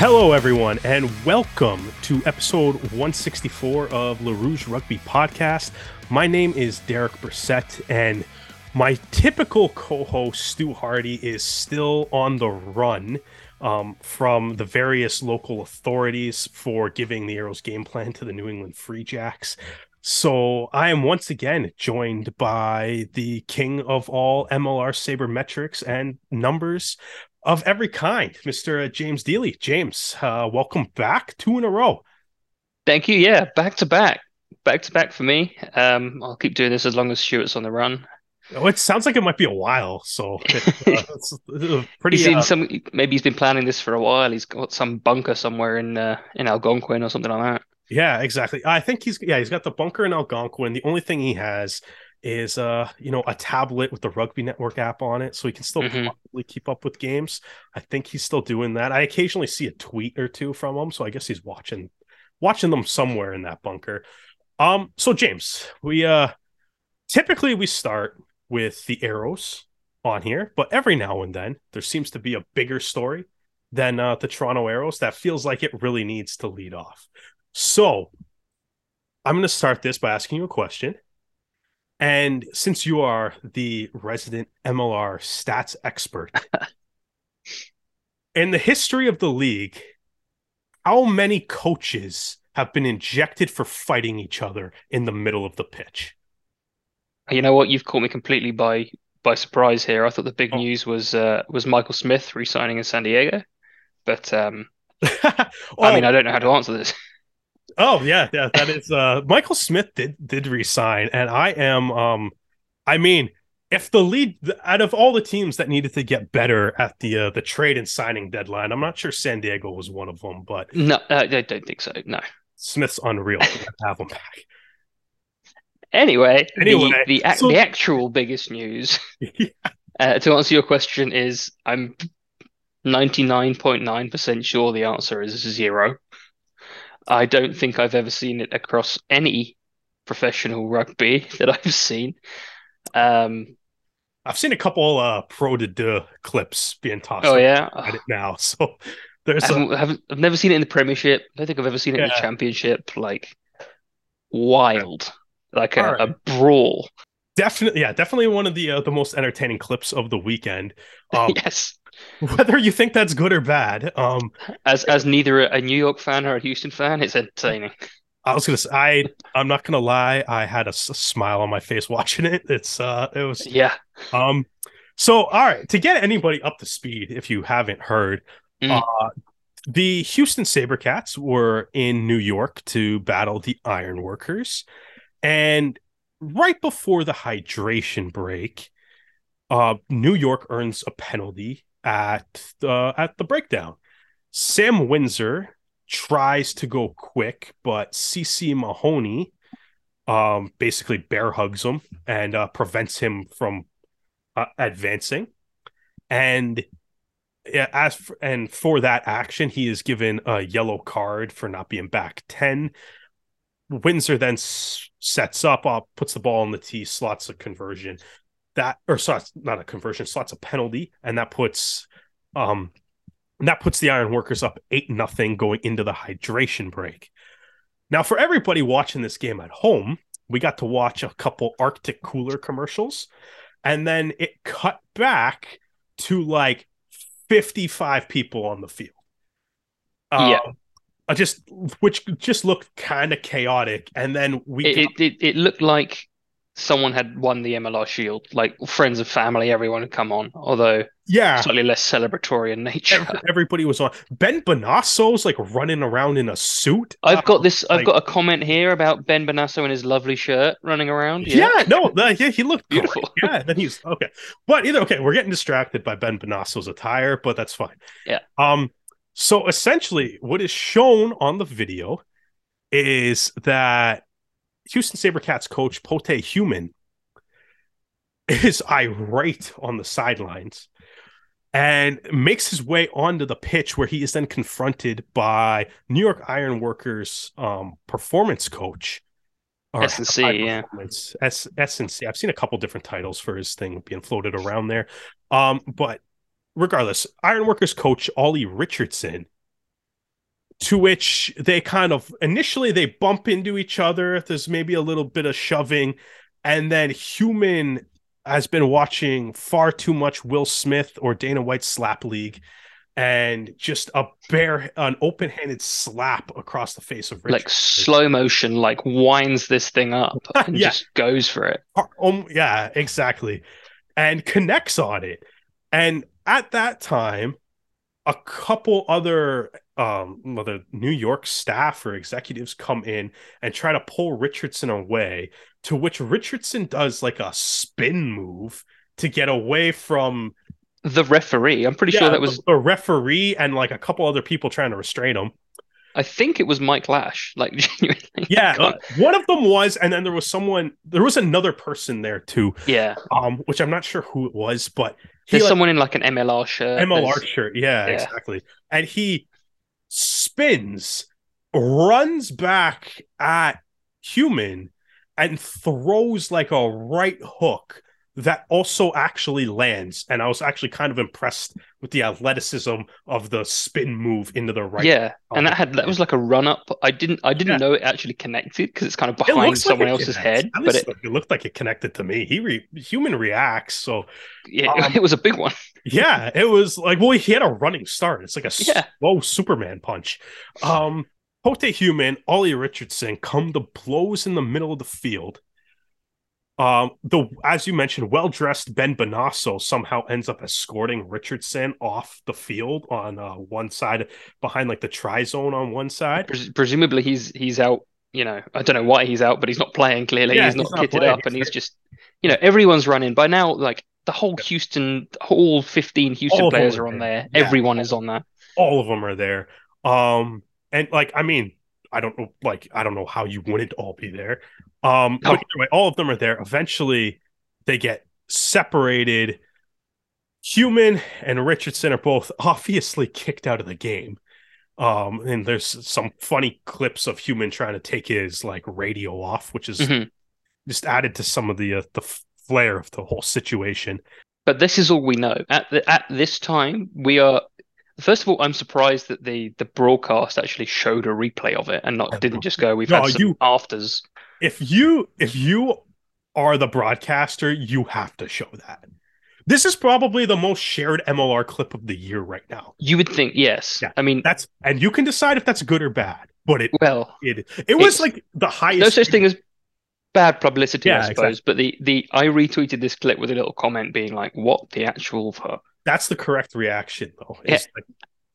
Hello, everyone, and welcome to episode 164 of La Rouge Rugby Podcast. My name is Derek Brissett, and my typical co host, Stu Hardy, is still on the run um, from the various local authorities for giving the Arrows game plan to the New England Free Jacks. So I am once again joined by the king of all MLR sabermetrics and numbers of every kind, Mr. James Deeley. James, uh, welcome back. Two in a row. Thank you. Yeah, back to back. Back to back for me. Um, I'll keep doing this as long as Stuart's on the run. Oh, it sounds like it might be a while. So uh, it's, it's pretty. He's uh, some. Maybe he's been planning this for a while. He's got some bunker somewhere in uh, in Algonquin or something like that. Yeah, exactly. I think he's yeah he's got the bunker in Algonquin. The only thing he has is uh you know a tablet with the Rugby Network app on it, so he can still Mhm. probably keep up with games. I think he's still doing that. I occasionally see a tweet or two from him, so I guess he's watching watching them somewhere in that bunker. Um, so James, we uh typically we start with the arrows on here, but every now and then there seems to be a bigger story than uh, the Toronto Arrows that feels like it really needs to lead off. So I'm going to start this by asking you a question. And since you are the resident MLR stats expert, in the history of the league, how many coaches have been injected for fighting each other in the middle of the pitch? You know what? You've caught me completely by by surprise here. I thought the big Oh. news was uh, was Michael Smith re-signing in San Diego, but um, oh, I mean, I don't know how to answer this. Oh yeah, yeah, that is uh Michael Smith did did resign and I am um I mean if the lead out of all the teams that needed to get better at the uh, the trade and signing deadline, I'm not sure San Diego was one of them, but No, uh, I don't think so. No. Smith's unreal have him back. Anyway, the- Anyway, the ac- so- the actual biggest news uh, to answer your question is I'm 99.9% sure the answer is zero. I don't think I've ever seen it across any professional rugby that I've seen. Um, I've seen a couple uh Pro D2 clips being tossed oh yeah, at it now, so there's I a, haven't, I've never seen it in the Premiership. I don't think I've ever seen it in the Championship. Like wild, like a, All a brawl. definitely yeah definitely one of the uh, the most entertaining clips of the weekend. Um, Yes, whether you think that's good or bad, um, as as neither a New York fan or a Houston fan, it's entertaining. I was gonna say I I'm not gonna lie, I had a smile on my face watching it. It's uh it was Yeah. um so all right, to get anybody up to speed, if you haven't heard, Mm. uh the Houston Sabercats were in New York to battle the Ironworkers. And right before the hydration break, uh New York earns a penalty at the at the breakdown. Sam Windsor tries to go quick, but CC Mahoney um, basically bear hugs him and uh, prevents him from uh, advancing. And as for, and for that action, he is given a yellow card for not being back ten. Windsor then s- sets up, uh, puts the ball on the tee, slots a conversion. That or slots not a conversion, slots a penalty, and that puts um that puts the Ironworkers up 8 nothing going into the hydration break. Now, for everybody watching this game at home, we got to watch a couple Arctic cooler commercials, and then it cut back to like 55 people on the field. Yeah. Um, I just which just looked kind of chaotic, and then we It, got- it it it looked like someone had won the MLR Shield. Like friends and family, everyone had come on, although yeah, slightly less celebratory in nature. everybody was on. Ben Bonasso's like running around in a suit. I've got this. I've like- got a comment here about Ben Bonasso and his lovely shirt running around. Yeah, Yeah, no, the, yeah, he looked Beautiful. Great. Yeah, then he's okay. But either okay, we're getting distracted by Ben Bonasso's attire, but that's fine. Yeah. Um. So essentially, what is shown on the video is that Houston SaberCats coach Pote Human is irate on the sidelines and makes his way onto the pitch where he is then confronted by New York Ironworkers um, performance coach. S&C, yeah. S S&C. I've seen a couple different titles for his thing being floated around there. Um, but regardless, Ironworkers coach Ollie Richardson to which they kind of initially they bump into each other. There's maybe a little bit of shoving, and then human has been watching far too much Will Smith or Dana White slap league and just a bare an open-handed slap across the face of Richard. Like slow motion, like winds this thing up and Yeah. just goes for it. Um, yeah, exactly. And connects on it. And at that time, a couple other um other New York staff or executives come in and try to pull Richardson away, to which Richardson does like a spin move to get away from The referee, I'm pretty yeah, sure that was. the, the referee and like a couple other people trying to restrain him. I think it was Mike Lash. Like genuinely. Yeah, one of them was, and then there was someone. There was another person there too, yeah. um, which I'm not sure who it was, but he There's like, someone in like an MLR shirt. MLR There's- shirt. Yeah, Yeah. exactly. And he spins, runs back at human, and throws like a right hook that also actually lands. And I was actually kind of impressed with the athleticism of the spin move into the right. Yeah, and that had that was like a run up. I didn't I didn't Yeah. know it actually connected because it's kind of behind looks like someone else's connects. head. But it, it looked like it connected to me. He re- human reacts, so yeah, Um, it was a big one. yeah, it was like well, he had a running start. It's like a Yeah. slow Superman punch. Um, Pote Human, Ollie Richardson come to blows in the middle of the field. Um, the as you mentioned, well dressed Ben Bonasso somehow ends up escorting Richardson off the field on uh, one side behind like the try zone on one side. Pres- presumably he's he's out. You know, I don't know why he's out, but he's not playing. Clearly, Yeah, he's he's not not kitted playing. up, and he's just, you know, everyone's running by now. Like the whole Houston, all fifteen Houston All players are on there. there. Yeah. Everyone is on that. all of them are there. Um, and like, I mean, I don't know, like, I don't know how you wouldn't all be there. Um, No. but either way, all of them are there. Eventually, they get separated. Human and Richardson are both obviously kicked out of the game. Um, and there's some funny clips of Human trying to take his like radio off, which is Mhm. just added to some of the uh, the flair of the whole situation. But this is all we know at the, at this time. We are. First of all, I'm surprised that the the broadcast actually showed a replay of it and not didn't just go. We've no, had some you- afters. If you if you are the broadcaster, you have to show that. This is probably the most shared MLR clip of the year right now. You would think, yes. Yeah. I mean, That's and you can decide if that's good or bad. But it well, it it was like the highest. no such thing as bad publicity, Yeah, I suppose. But the the I retweeted this clip with a little comment being like, "What the actual fuck?" That's the correct reaction, though. It's like,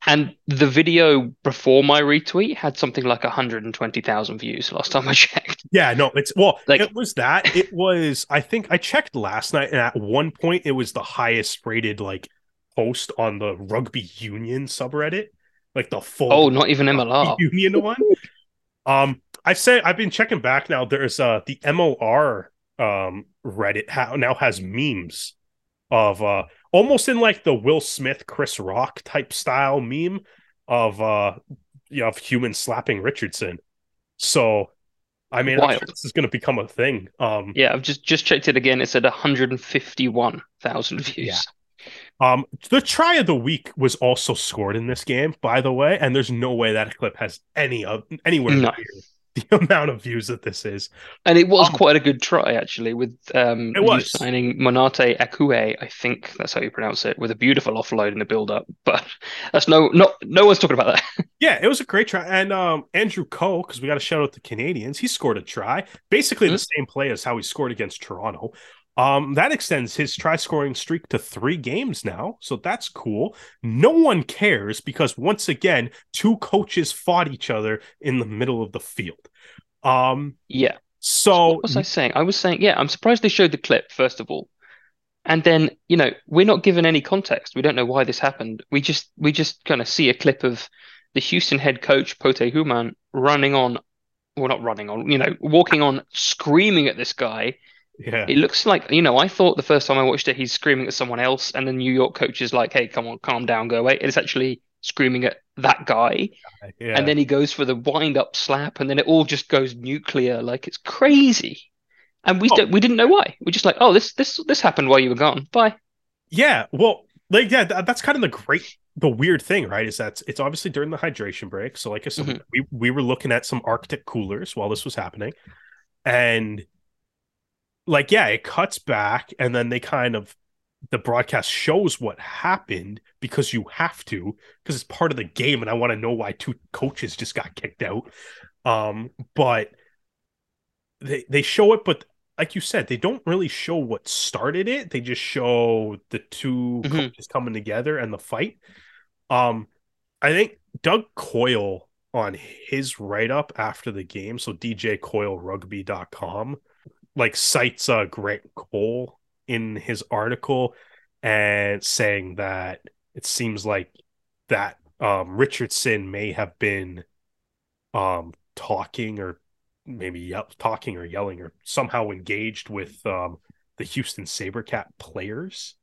And the video before my retweet had something like 120,000 views last time I checked. yeah, no, it's well, Like- it was that. It was. I think I checked last night, and at one point, it was the highest rated like post on the rugby union subreddit, like the full. Oh, not even MLR. Union one. Um, I say I've been checking back now. There's uh the MLR um Reddit ha- now has memes of uh almost in like the Will Smith Chris Rock type style meme of uh you know, of human slapping Richardson. So I mean sure this is gonna become a thing. Um Yeah, I've just just checked it again. It said 151,000 views. Yeah. Um, the try of the week was also scored in this game, by the way, and there's no way that clip has any of anywhere No. near the amount of views that this is. And it was Um, quite a good try, actually, with um, It you was. signing Monate Akuei, I think that's how you pronounce it, with a beautiful offload in the build-up. But that's no, not no one's talking about that. Yeah, it was a great try, and um, Andrew Coe, because we got to shout out the Canadians, he scored a try, basically the Mm-hmm. same play as how he scored against Toronto. Um, that extends his try scoring streak to three games now, so that's cool. No one cares because once again, two coaches fought each other in the middle of the field. Um, Yeah. so What was I saying? I was saying, yeah, I'm surprised they showed the clip, first of all. And then, you know, we're not given any context. We don't know why this happened. We just we just kind of see a clip of the Houston head coach, Pote Human, running on, well, not running on, you know, walking on, screaming at this guy. Yeah, It looks like, you know, I thought the first time I watched it, he's screaming at someone else, and the New York coach is like, hey, come on, calm down, go away. It's actually screaming at that guy. yeah. And then he goes for the wind up slap, and then it all just goes nuclear. Like it's crazy. And we Oh. don't, we didn't know why. We're just like, oh, this this this happened while you were gone. Bye. Yeah, well, like yeah, th- that's kind of the great the weird thing, right, is that it's obviously during the hydration break. So, like I said, Mhm. we we were looking at some Arctic coolers while this was happening, and like, yeah, it cuts back, and then they kind of the broadcast shows what happened because you have to because it's part of the game, and I want to know why two coaches just got kicked out. Um, but they they show it, but like you said, they don't really show what started it. They just show the 2 Mhm. coaches coming together and the fight. Um, I think Doug Coyle on his write up after the game, so djcoilerugby.com, like cites uh Grant Cole in his article and saying that it seems like that um Richardson may have been um talking or maybe yell- talking or yelling or somehow engaged with um the Houston Sabercat players.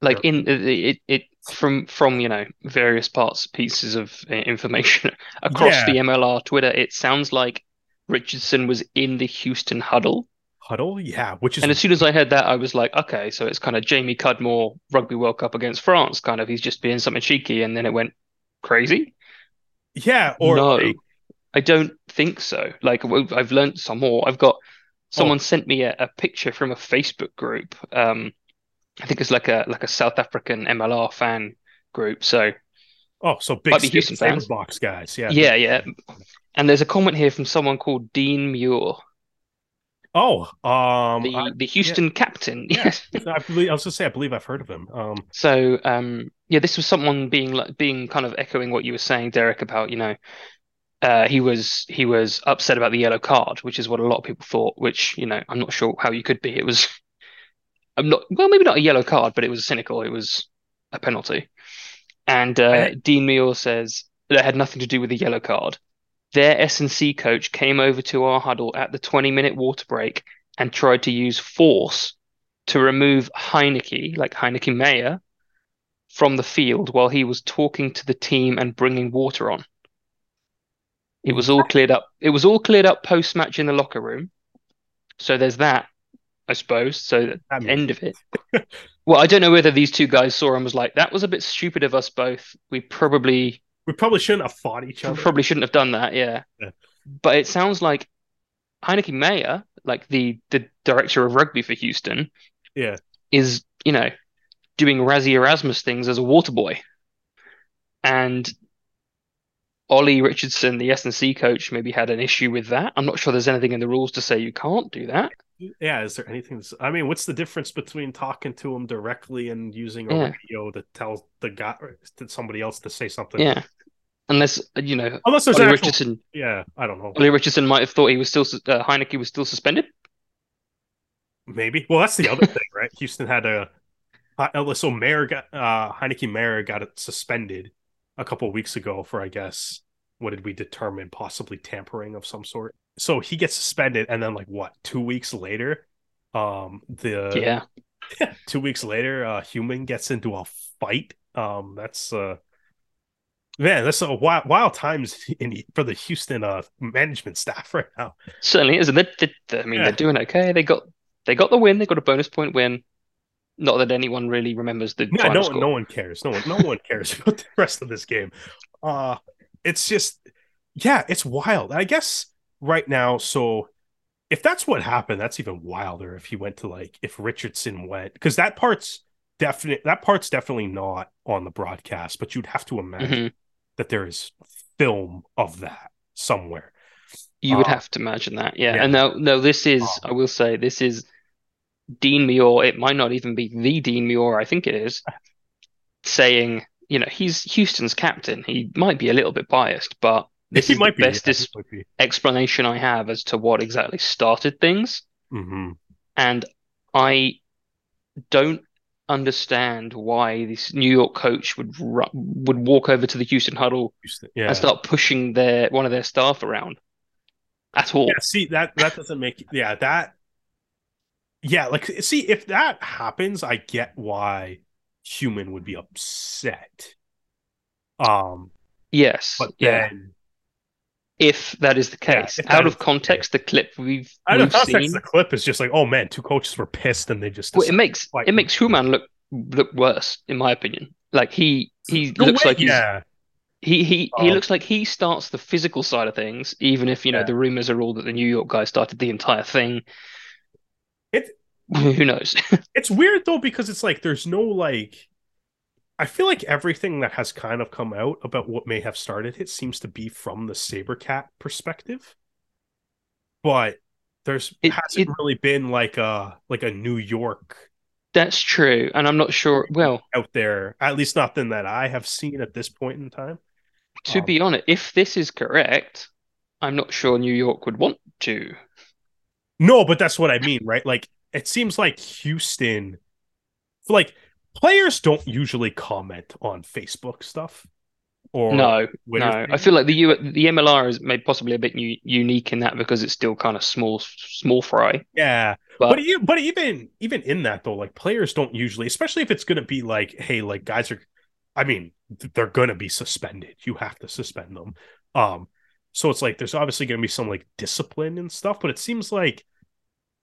like in it, it from from you know various parts pieces of uh, information across Yeah. the MLR Twitter it sounds like Richardson was in the Houston huddle Huddle, yeah, which is and as soon as I heard that I was like okay so it's kind of Jamie Cudmore Rugby World Cup against France kind of he's just being something cheeky and then it went crazy yeah, or no I don't think so like I've learned some more I've got someone sent me a, a picture from a Facebook group um I think it's like a like a South African MLR fan group so oh, so big Might be Houston fans. box guys, yeah, Yeah, yeah. And there's a comment here from someone called Dean Muir, Oh, um, the I, the Houston captain. Yeah. Yes. I believe I was gonna say I believe I've heard of him. Um, So, um, yeah, this was someone being like being kind of echoing what you were saying, Derek, about, you know, uh, he was he was upset about the yellow card, which is what a lot of people thought, which, you know, I'm not sure how you could be. It was I'm not well, maybe not a yellow card, but it was cynical. It was a penalty. And uh, I- Dean Muir says that had nothing to do with the yellow card. Their S&C coach came over to our huddle at the 20-minute water break and tried to use force to remove Heineke, like Heineke Meyer, from the field while he was talking to the team and bringing water on. It was all cleared up. It was all cleared up post-match in the locker room. So there's that, I suppose. So mean, end of it. Well, I don't know whether these two guys saw and was like, that was a bit stupid of us both. We probably we probably shouldn't have fought each other. probably shouldn't have done that, yeah. Yeah. But it sounds like Heineke Meyer, like the the director of rugby for Houston, Yeah, is, you know, doing Rassie Erasmus things as a water boy. And Ollie Richardson, the S&C coach, maybe had an issue with that. I'm not sure there's anything in the rules to say you can't do that. yeah. Is there anything? I mean, what's the difference between talking to him directly and using a Yeah. radio to tell the guy to somebody else to say something? Yeah. Unless, you know, Unless there's Ollie actual, Richardson yeah, I don't know. Ollie Richardson might have thought he was still uh, Heineke was still suspended. Maybe. Well, that's the other thing, right? Houston had a uh, so Meyer got uh Heineke Meyer got it suspended a couple of weeks ago for I guess what did we determine possibly tampering of some sort. So he gets suspended and then like what, 2 weeks later um the Yeah. 2 weeks later uh human gets into a fight. Um that's uh Man, that's a wild, wild times in for the Houston uh management staff right now. Certainly is. And they, they, I mean, Yeah. they're doing okay. They got they got the win. They got a bonus point win. Not that anyone really remembers the Yeah, no, score. no one cares. No one, no one cares about the rest of this game. Uh it's just, yeah, it's wild. I guess right now. So if that's what happened, that's even wilder. If he went to like, if Richardson went, because that part's definite. That part's definitely not on the broadcast. But you'd have to imagine Mhm. that there is film of that somewhere. You would Uh, have to imagine that, yeah. yeah. And no, no, this is, Uh, I will say, this is Dean Muir. It might not even be the Dean Muir, I think it is, saying, you know, he's Houston's captain. He might be a little bit biased, but this he is the be. bestest yeah, be. explanation I have as to what exactly started things. Mhm. And I don't understand why this New York coach would ru would walk over to the Houston huddle Houston- Yeah. and start pushing their one of their staff around at all. Yeah, see that that doesn't make yeah that yeah like see if that happens, I get why human would be upset. Um, Yes, but yeah. then If that is the case, that out of context, the clip we've don't we've context seen, the clip is just like oh man, two coaches were pissed and they just well, it makes it makes Human look look worse, in my opinion. Like he he looks way- like he's yeah, he he he Oh. looks like he starts the physical side of things, even if you know Yeah. the rumors are all that the New York guy started the entire thing. It- who knows? it's weird though because it's like there's no like. I feel like everything that has kind of come out about what may have started it seems to be from the Sabercat perspective, but there's It- hasn't it- really been like a like a New York That's true, and I'm not sure. Well, out there, at least nothing that I have seen at this point in time. to Um, be honest, if this is correct, I'm not sure New York would want to. No, but that's what I mean, right? Like it seems like Houston like players don't usually comment on Facebook stuff or No, Twitter no. I feel like the U the MLR is made possibly a bit u unique in that because it's still kind of small small fry. Yeah. But But you but even even in that though, like players don't usually, especially if it's gonna be like, hey, like guys are I mean, they're gonna be suspended. You have to suspend them. Um, so it's like there's obviously gonna be some like discipline and stuff, but it seems like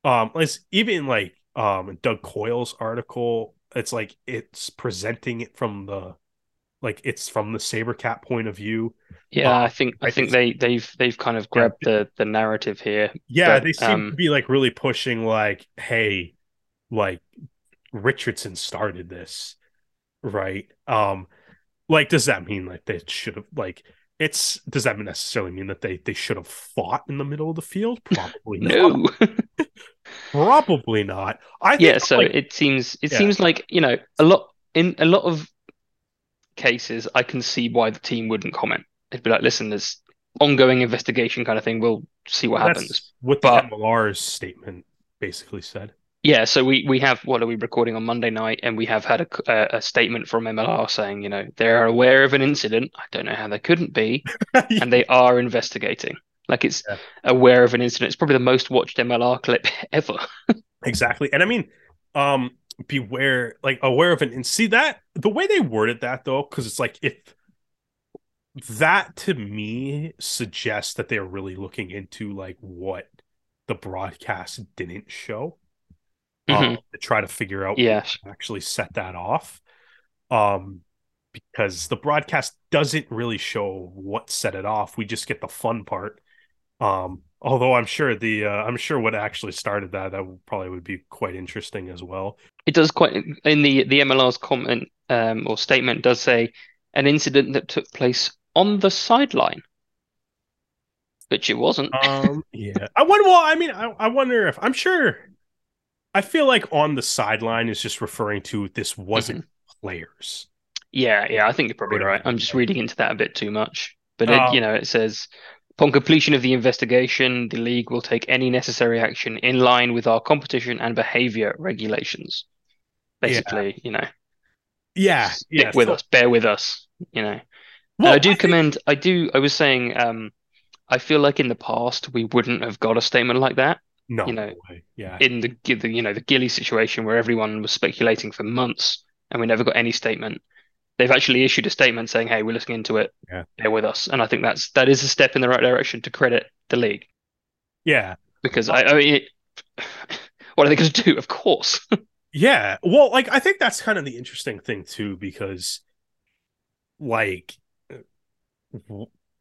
um it's even like um Doug Coyle's article, it's like it's presenting it from the like it's from the Sabercat point of view. yeah, Uh, I think I I think just- they they've they've kind of grabbed the the narrative here. Yeah, But, they seem um, to be like really pushing like, hey, like Richardson started this, right? Um, like does that mean like they should have like it's does that necessarily mean that they they should have fought in the middle of the field? Probably not. Probably not. I think Yeah, so like, it seems it Yeah. seems like, you know, a lot in a lot of cases I can see why the team wouldn't comment. It'd be like, listen, there's ongoing investigation kind of thing. We'll see what that's happens. what but- the MLR's statement basically said. Yeah, so we we have what are we recording on Monday night, and we have had a, c- a- a statement from MLR saying, you know, they're aware of an incident. I don't know how they couldn't be, and they are investigating. Like it's Yeah. aware of an incident. It's probably the most watched MLR clip ever. Exactly. And I mean, um, beware, like aware of it. And see that the way they worded that though, because it's like if that to me suggests that they're really looking into like what the broadcast didn't show um, to try to figure out what actually set that off. Um, because the broadcast doesn't really show what set it off. We just get the fun part. Um, although I'm sure the uh, I'm sure what actually started that that probably would be quite interesting as well. It does quite in the the MLR's comment um, or statement does say an incident that took place on the sideline, which it wasn't. Um, yeah, I wonder. Well, I mean, I, I wonder if I'm sure. I feel like on the sideline is just referring to this wasn't players. Yeah, yeah, I think you're probably right. I'm just reading into that a bit too much. But it, you know, it says upon completion of the investigation, the league will take any necessary action in line with our competition and behavior regulations. Yeah. Basically, you know, Yeah, stick yeah. with so- us, bear with us, you know. Well, I do think- commend, I do, I was saying, um, I feel like in the past we wouldn't have got a statement like that no, you know, way. yeah, in the, the you know the Gilly situation where everyone was speculating for months and we never got any statement. They've actually issued a statement saying, "Hey, we're looking into it. Yeah. Bear with us." And I think that's that is a step in the right direction to credit the league yeah, because I, I mean, it, what are they going to do? Of course, yeah. Well, like I think that's kind of the interesting thing too, because like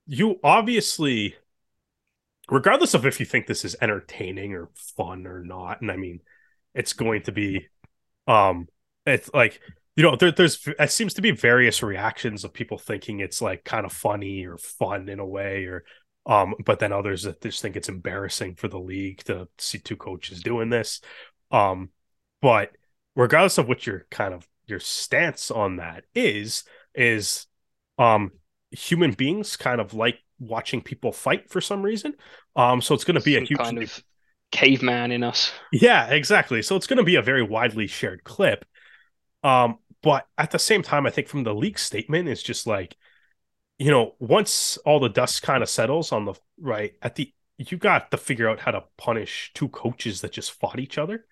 you obviously, regardless of if you think this is entertaining or fun or not, and I mean, it's going to be, um, it's like you know, there, there's it seems to be various reactions of people thinking it's like kind of funny or fun in a way, or um, but then others that just think it's embarrassing for the league to see two coaches doing this. Um, but regardless of what your kind of your stance on that is, is um human beings kind of like watching people fight for some reason. Um, so it's going to be a huge kind of caveman in us. yeah, exactly. So it's going to be a very widely shared clip. Um, but at the same time, I think from the leak statement, it's just like, you know, once all the dust kind of settles on the right at the, you got to figure out how to punish two coaches that just fought each other.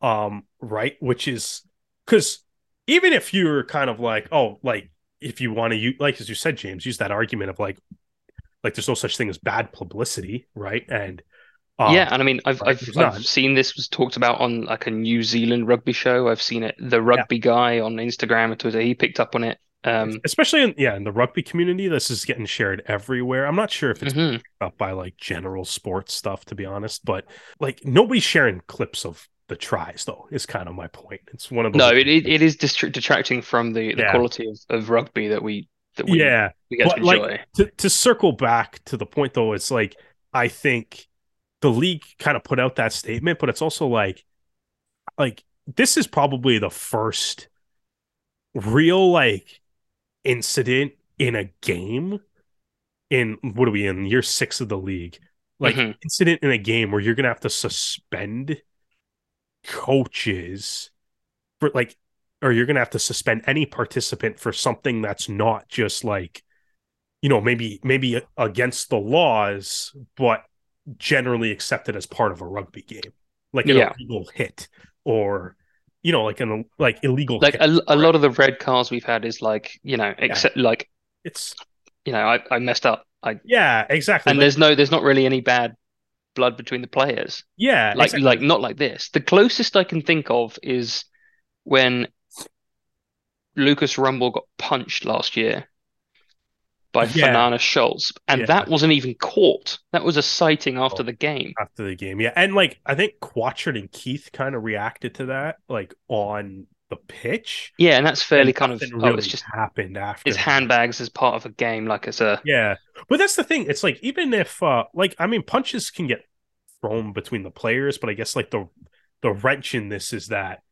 Um, right, which is because even if you're kind of like, oh, like if you want to use, like as you said, James, use that argument of like, like there's no such thing as bad publicity, right? And yeah, and I mean, I've right, I've. I've seen this was talked about on like a New Zealand rugby show. I've seen it. The rugby guy on Instagram and Twitter, he picked up on it. Um, especially in yeah in the rugby community. This is getting shared everywhere. I'm not sure if it's mhm. up by like general sports stuff to be honest, but like nobody's sharing clips of the tries though. Is kind of my point. It's one of those. No, it, it, it is detracting from the, the Yeah. quality of, of rugby that we that we, yeah. we get to but, like, enjoy. to to circle back to the point though, it's like I think the league kind of put out that statement, but it's also like like this is probably the first real like incident in a game in what are we in year six of the league? Like Mhm. incident in a game where you're gonna have to suspend coaches for like or you're gonna have to suspend any participant for something that's not just like you know maybe maybe against the laws but generally accepted as part of a rugby game. Like an Yeah. illegal hit or you know like an like illegal Like hit. a, a lot of the red cards we've had is like you know except like it's you know I, I messed up. I yeah exactly. And Like, there's no there's not really any bad blood between the players. Yeah like exactly. like not like this. The closest I can think of is when Lucas Rumball got punched last year by Yeah. Fernanda Schultz and Yeah. that wasn't even caught that was a sighting after Oh. the game after the game. Yeah. And like I think Quatchard and Keith kind of reacted to that, like on the pitch. yeah and that's fairly And kind of nothing oh it's just happened after. it's that. handbags as part of a game like as a Yeah. But that's the thing. It's like even if uh like I mean punches can get thrown between the players, but I guess like the the wrench in this is that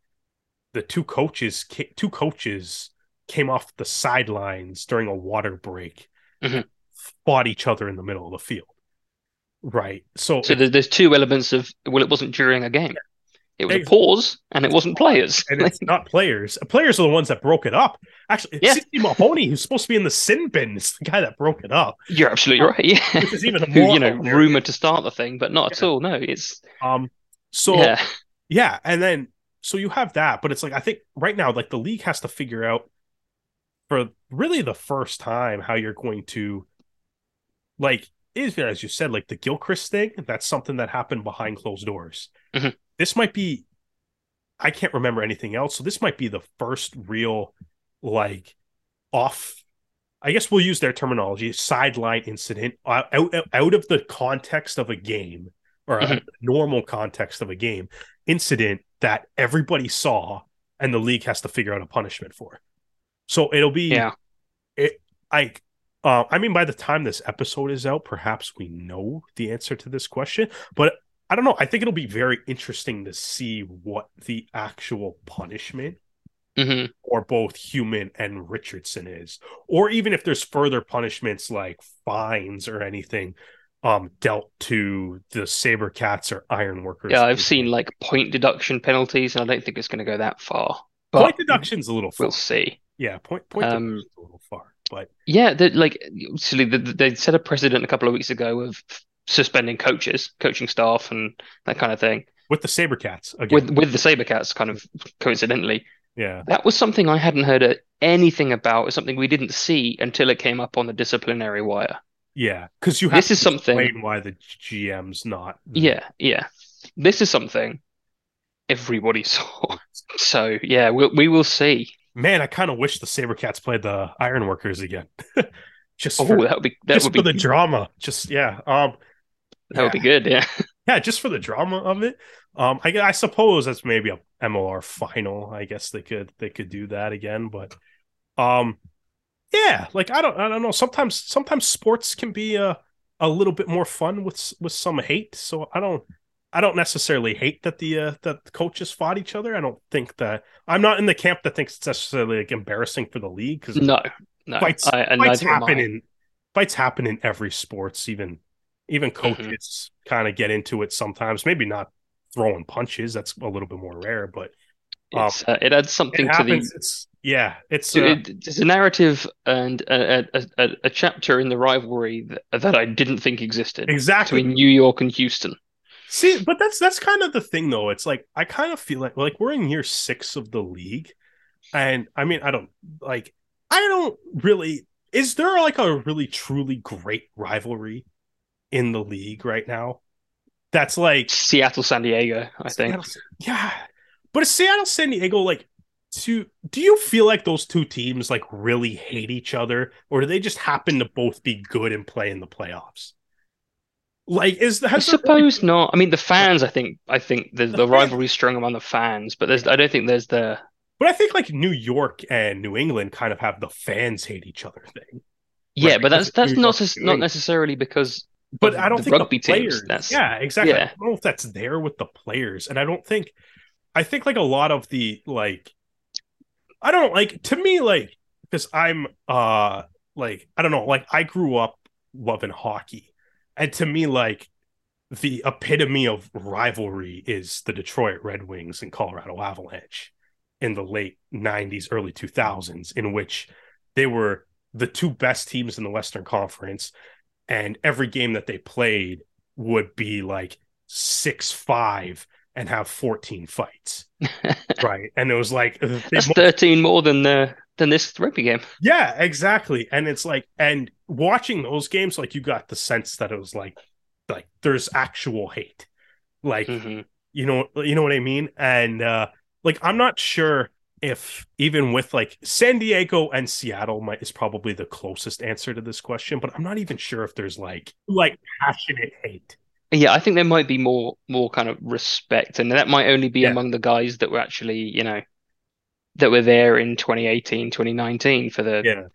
the two coaches two coaches came off the sidelines during a water break, Mhm. fought each other in the middle of the field. Right. So, So there's, there's two elements of well, it wasn't during a game. It was a pause, and it wasn't players. and it's not players. Players are the ones that broke it up. Actually, Yeah. Steve Mahoney, who's supposed to be in the sin bin, is the guy that broke it up, You're absolutely right. Yeah, which is even more. you know, rumored to start the thing, but not at all. No, it's Um, so yeah. yeah, and then so you have that, but it's like I think right now, like the league has to figure out for really the first time how you're going to, like, is as you said, like the Gilchrist thing. That's something that happened behind closed doors. Mhm. This might be. I can't remember anything else, so this might be the first real, like, off I guess we'll use their terminology, sideline incident uh, out out, out of the context of a game or Mhm. a normal context of a game incident that everybody saw and the league has to figure out a punishment for. So it'll be yeah. it I uh, I mean by the time this episode is out perhaps we know the answer to this question, but I don't know, I think it'll be very interesting to see what the actual punishment hmm or both Human and Richardson is, or even if there's further punishments like fines or anything um dealt to the saber cats or Ironworkers. Yeah, I've seen like point deduction penalties, and I don't think it's going to go that far. But point deduction's a little far. we'll see. Yeah, point point Um, a little far, but Yeah, that like the- they set a precedent a couple of weeks ago of suspending coaches, coaching staff, and that kind of thing. with the Sabercats again, With with the Sabercats, kind of coincidentally, yeah, that was something I hadn't heard anything about. It's something we didn't see until it came up on the disciplinary wire. yeah, because you have This to is something. explain why the GM's not. the- Yeah, yeah. This is something everybody saw. So yeah, we we will see. Man, I kind of wish the Sabercats played the Ironworkers again, just Oh, for that would be that just would for be the drama. Just yeah, um, that would be good. Yeah. yeah, just for the drama of it. Um, I, I suppose that's maybe a MLR final. I guess they could they could do that again, but um, yeah, like I don't I don't know. Sometimes sometimes sports can be a a little bit more fun with with some hate. So I don't I don't necessarily hate that the uh, that the coaches fought each other. I don't think that I'm not in the camp that thinks it's necessarily like embarrassing for the league because No, no. fights I, fights happen in fights happen in every sports even even Mm-hmm. coaches kind of get into it sometimes maybe not throwing punches that's a little bit more rare but um, It's, uh, it adds it something to the it's yeah it's uh, it, it's a narrative and a, a, a, a chapter in the rivalry that, that I didn't think existed exactly between New York and Houston. See but that's that's kind of the thing though. It's like i kind of feel like like we're in year six of the league. And i mean i don't like i don't really is there like a really truly great rivalry in the league right now? That's like Seattle, San Diego, I think. Seattle- yeah, but is Seattle, San Diego like to do you feel like those two teams like really hate each other? Or do they just happen to both be good and play in the playoffs like is I suppose really... not. I mean the fans I think I think the, the, the rivalry strong among the fans but there's I don't think there's the but I think like New York and New England kind of have the fans hate each other thing. Yeah right? but that's that's not not necessarily because but I don't the think rugby the players, teams that's yeah exactly. yeah. I don't know if that's there with the players and I don't think I think like a lot of the like I don't like to me like because I'm uh like I don't know like I grew up loving hockey and to me like the epitome of rivalry is the Detroit Red Wings and Colorado Avalanche in the late 90s early 2000s in which they were the two best teams in the Western Conference and every game that they played would be like 6-5 and have 14 fights. right. And it was like that's 13 more than the than this rugby game. Yeah, exactly. And it's like and watching those games, like you got the sense that it was like like there's actual hate. Like mm-hmm. you know you know what I mean? And uh like I'm not sure if even with like San Diego and Seattle might is probably the closest answer to this question, but I'm not even sure if there's like like passionate hate. Yeah, I think there might be more more kind of respect, and that might only be yeah. among the guys that were actually, you know, that were there in 2018, 2019 for the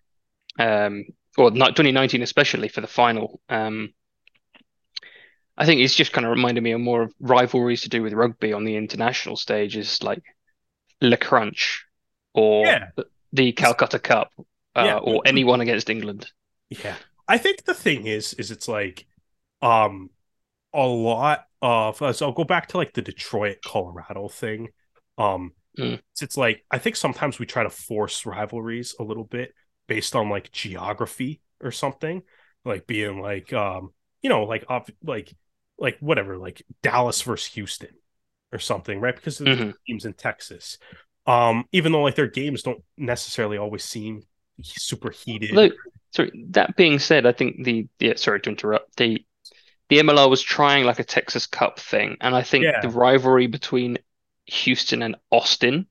yeah, um, or not 2019 especially for the final. Um, I think it's just kind of reminded me of more of rivalries to do with rugby on the international stage, is like Le Crunch or yeah. the Calcutta Cup uh, or anyone against England. Yeah, I think the thing is, is it's like, um, a lot of so I'll go back to like the Detroit Colorado thing. Um mm. it's like I think sometimes we try to force rivalries a little bit based on like geography or something. Like being like um, you know, like off like like whatever, like Dallas versus Houston or something, right? Because of mm-hmm. the teams in Texas. Um, even though like their games don't necessarily always seem super heated. Look, sorry, that being said, I think the yeah, sorry to interrupt. The the MLR was trying like a Texas Cup thing, and I think yeah. the rivalry between Houston and Austin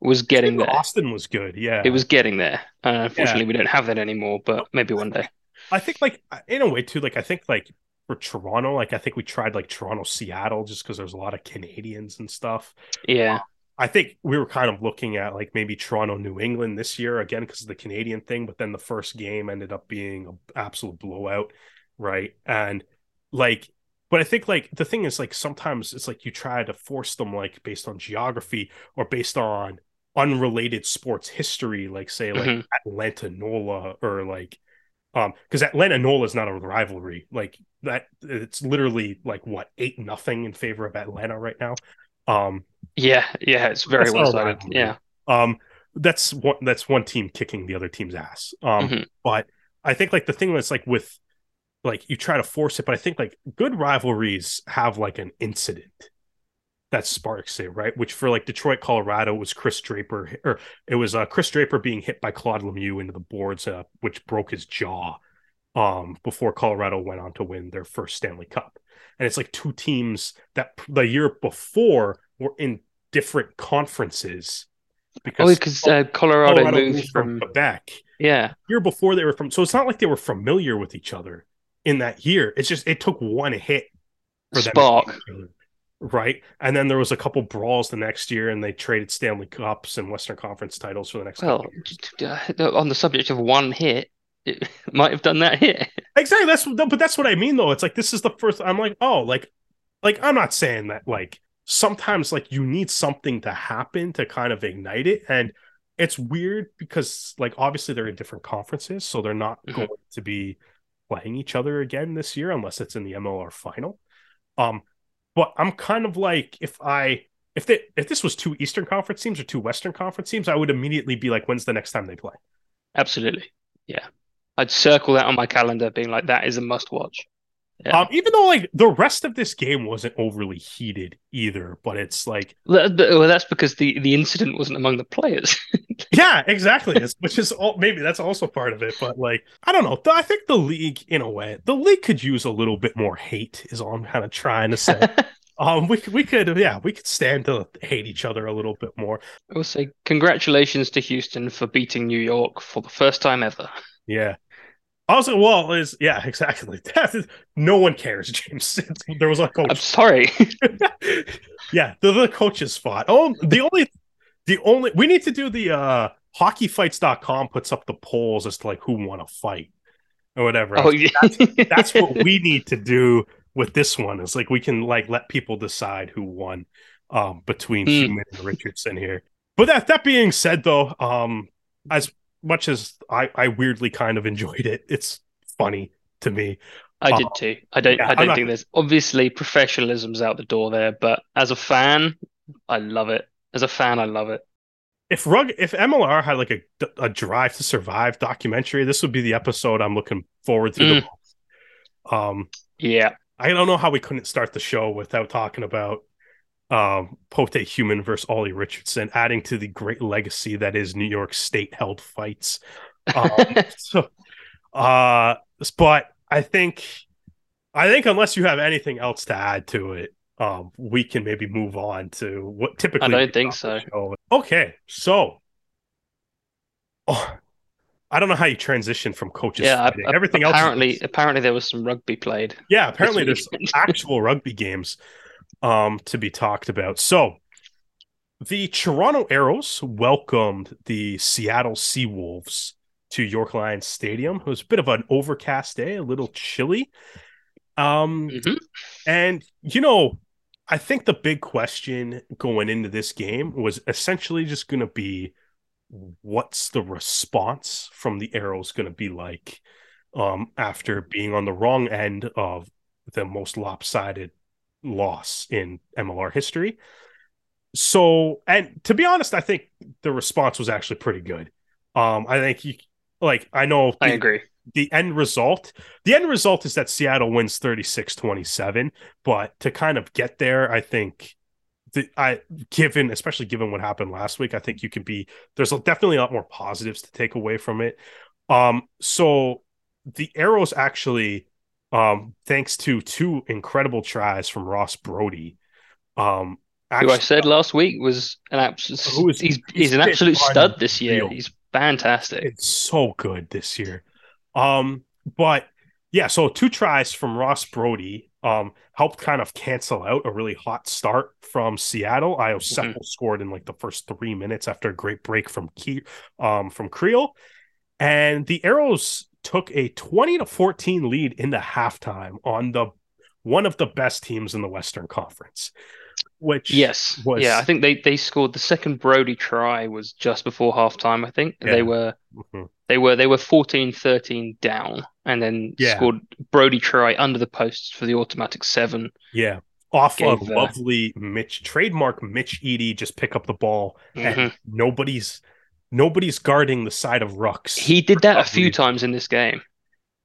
was getting there. Austin was good, yeah. It was getting there. Uh, unfortunately, yeah. we don't have that anymore, but maybe one day. I think, like in a way too, like I think like for Toronto, like I think we tried like Toronto, Seattle, just because there's a lot of Canadians and stuff. Yeah. I think we were kind of looking at like maybe Toronto, New England this year again because of the Canadian thing, but then the first game ended up being an absolute blowout, right? And like but I think like the thing is like sometimes it's like you try to force them like based on geography or based on unrelated sports history, like say like mm-hmm. Atlanta Nola or like um because Atlanta Nola is not a rivalry. Like that it's literally like what eight nothing in favor of Atlanta right now. Um yeah, yeah, it's very well sided. Yeah. Um that's one that's one team kicking the other team's ass. Um mm-hmm. but I think like the thing that's like with like you try to force it, but I think like good rivalries have like an incident that sparks it, right? Which for like Detroit, Colorado was Chris Draper, or it was uh, Chris Draper being hit by Claude Lemieux into the boards, uh, which broke his jaw. Um, before Colorado went on to win their first Stanley Cup, and it's like two teams that the year before were in different conferences because oh, because uh, Colorado, Colorado, moved from, from Quebec. Yeah, year before they were from, so it's not like they were familiar with each other in that year. It's just it took one hit for Spark. them. Right. And then there was a couple brawls the next year and they traded Stanley Cups and Western Conference titles for the next well, on the subject of one hit, it might have done that hit. Exactly. That's but that's what I mean though. It's like this is the first I'm like, oh, like like I'm not saying that like sometimes like you need something to happen to kind of ignite it. And it's weird because like obviously they're in different conferences, so they're not mm-hmm. going to be playing each other again this year unless it's in the MLR final. Um, but I'm kind of like if I if they if this was two Eastern Conference teams or two Western Conference teams, I would immediately be like, when's the next time they play? Absolutely, yeah. I'd circle that on my calendar, being like, that is a must watch. Yeah. Um, even though like the rest of this game wasn't overly heated either, but it's like well, that's because the the incident wasn't among the players. yeah, exactly. which is all, maybe that's also part of it, but like I don't know. I think the league, in a way, the league could use a little bit more hate. Is all I'm kind of trying to say. Um, we we could yeah we could stand to hate each other a little bit more. I will say congratulations to Houston for beating New York for the first time ever. Yeah. Also, well, is yeah, exactly. That is, no one cares, James. there was a coach. I'm sorry. yeah, the, the coach's fought. Oh, the only, the only we need to do the uh hockeyfights.com puts up the polls as to like who won a fight or whatever. Oh, yeah. that's, that's what we need to do with this one. Is like we can like let people decide who won um between Mm. Human and Richardson here. But that that being said, though, um, as much as I I weirdly kind of enjoyed it, it's funny to me. I did Uh, too. I don't. yeah, I don't not- think there's obviously professionalism's out the door there, but as a fan, I love it. As a fan, I love it. If rug if MLR had like a a Drive to Survive documentary, this would be the episode I'm looking forward to the Mm. most. Um, Yeah, I don't know how we couldn't start the show without talking about um Pote Human versus Ollie Richardson, adding to the great legacy that is New York State held fights. Um, so, uh, but I think, I think unless you have anything else to add to it, um, we can maybe move on to what typically. I don't think talk on the so. show. Okay, so, oh, I don't know how you transition from coaches. yeah. fighting. a- a- everything else. apparently, apparently there was some rugby played. yeah, apparently there's actual rugby games um to be talked about. So the Toronto Arrows welcomed the Seattle Seawolves to York Lions Stadium. It was a bit of an overcast day, a little chilly. Um Mhm. and you know, I think the big question going into this game was essentially just going to be what's the response from the Arrows going to be like um, after being on the wrong end of the most lopsided loss in MLR history. So, and to be honest, I think the response was actually pretty good. Um, I think you like I know I agree. the end result the end result is that Seattle wins 36-27 but to kind of get there I think the, I given especially given what happened last week I think you can be there's definitely a lot more positives to take away from it um so the arrows actually um thanks to two incredible tries from Ross Braude um Who I said last week was an absolute. Is- he's he's he's an absolute stud this year. He's fantastic. it's so good this year. Um, but yeah, so two tries from Ross Braude um helped kind of cancel out a really hot start from Seattle. Io Sepple scored in like the first three minutes after a great break from Key um from Creel. And the Arrows took a 20 to 14 lead in the halftime on the one of the best teams in the Western Conference. Which Yes. was- Yeah, I think they they scored the second Braude try was just before halftime, I think. Yeah. They were Mhm. they were they were 14-13 down and then Yeah. scored Braude try under the posts for the automatic seven. Yeah. Off Gave, of uh, lovely Mitch trademark Mitch Eadie just pick up the ball Mhm. and nobody's nobody's guarding the side of rucks. He did that a few times in this game.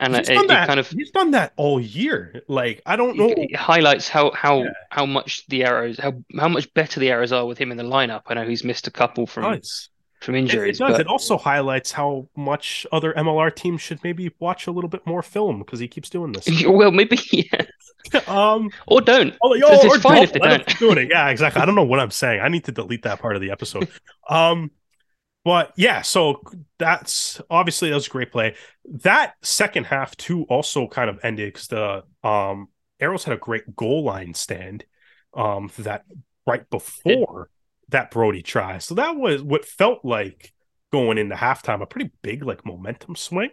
And he's it, done that. kind of he's done that all year. Like I don't know. it highlights how how Yeah. how much the arrows how how much better the arrows are with him in the lineup. I know he's missed a couple from does. from It, it injuries, does. but It also highlights how much other MLR teams should maybe watch a little bit more film because he keeps doing this. well, maybe yeah, um, or don't. oh, yo, It's or fine don't if they let don't. doing it. Yeah, exactly. I don't know what I'm saying. I need to delete that part of the episode. Um, but yeah, so that's obviously that was a great play. That second half too also kind of ended because the um Arrows had a great goal line stand um that right before that Braude try. So that was what felt like going into halftime a pretty big like momentum swing.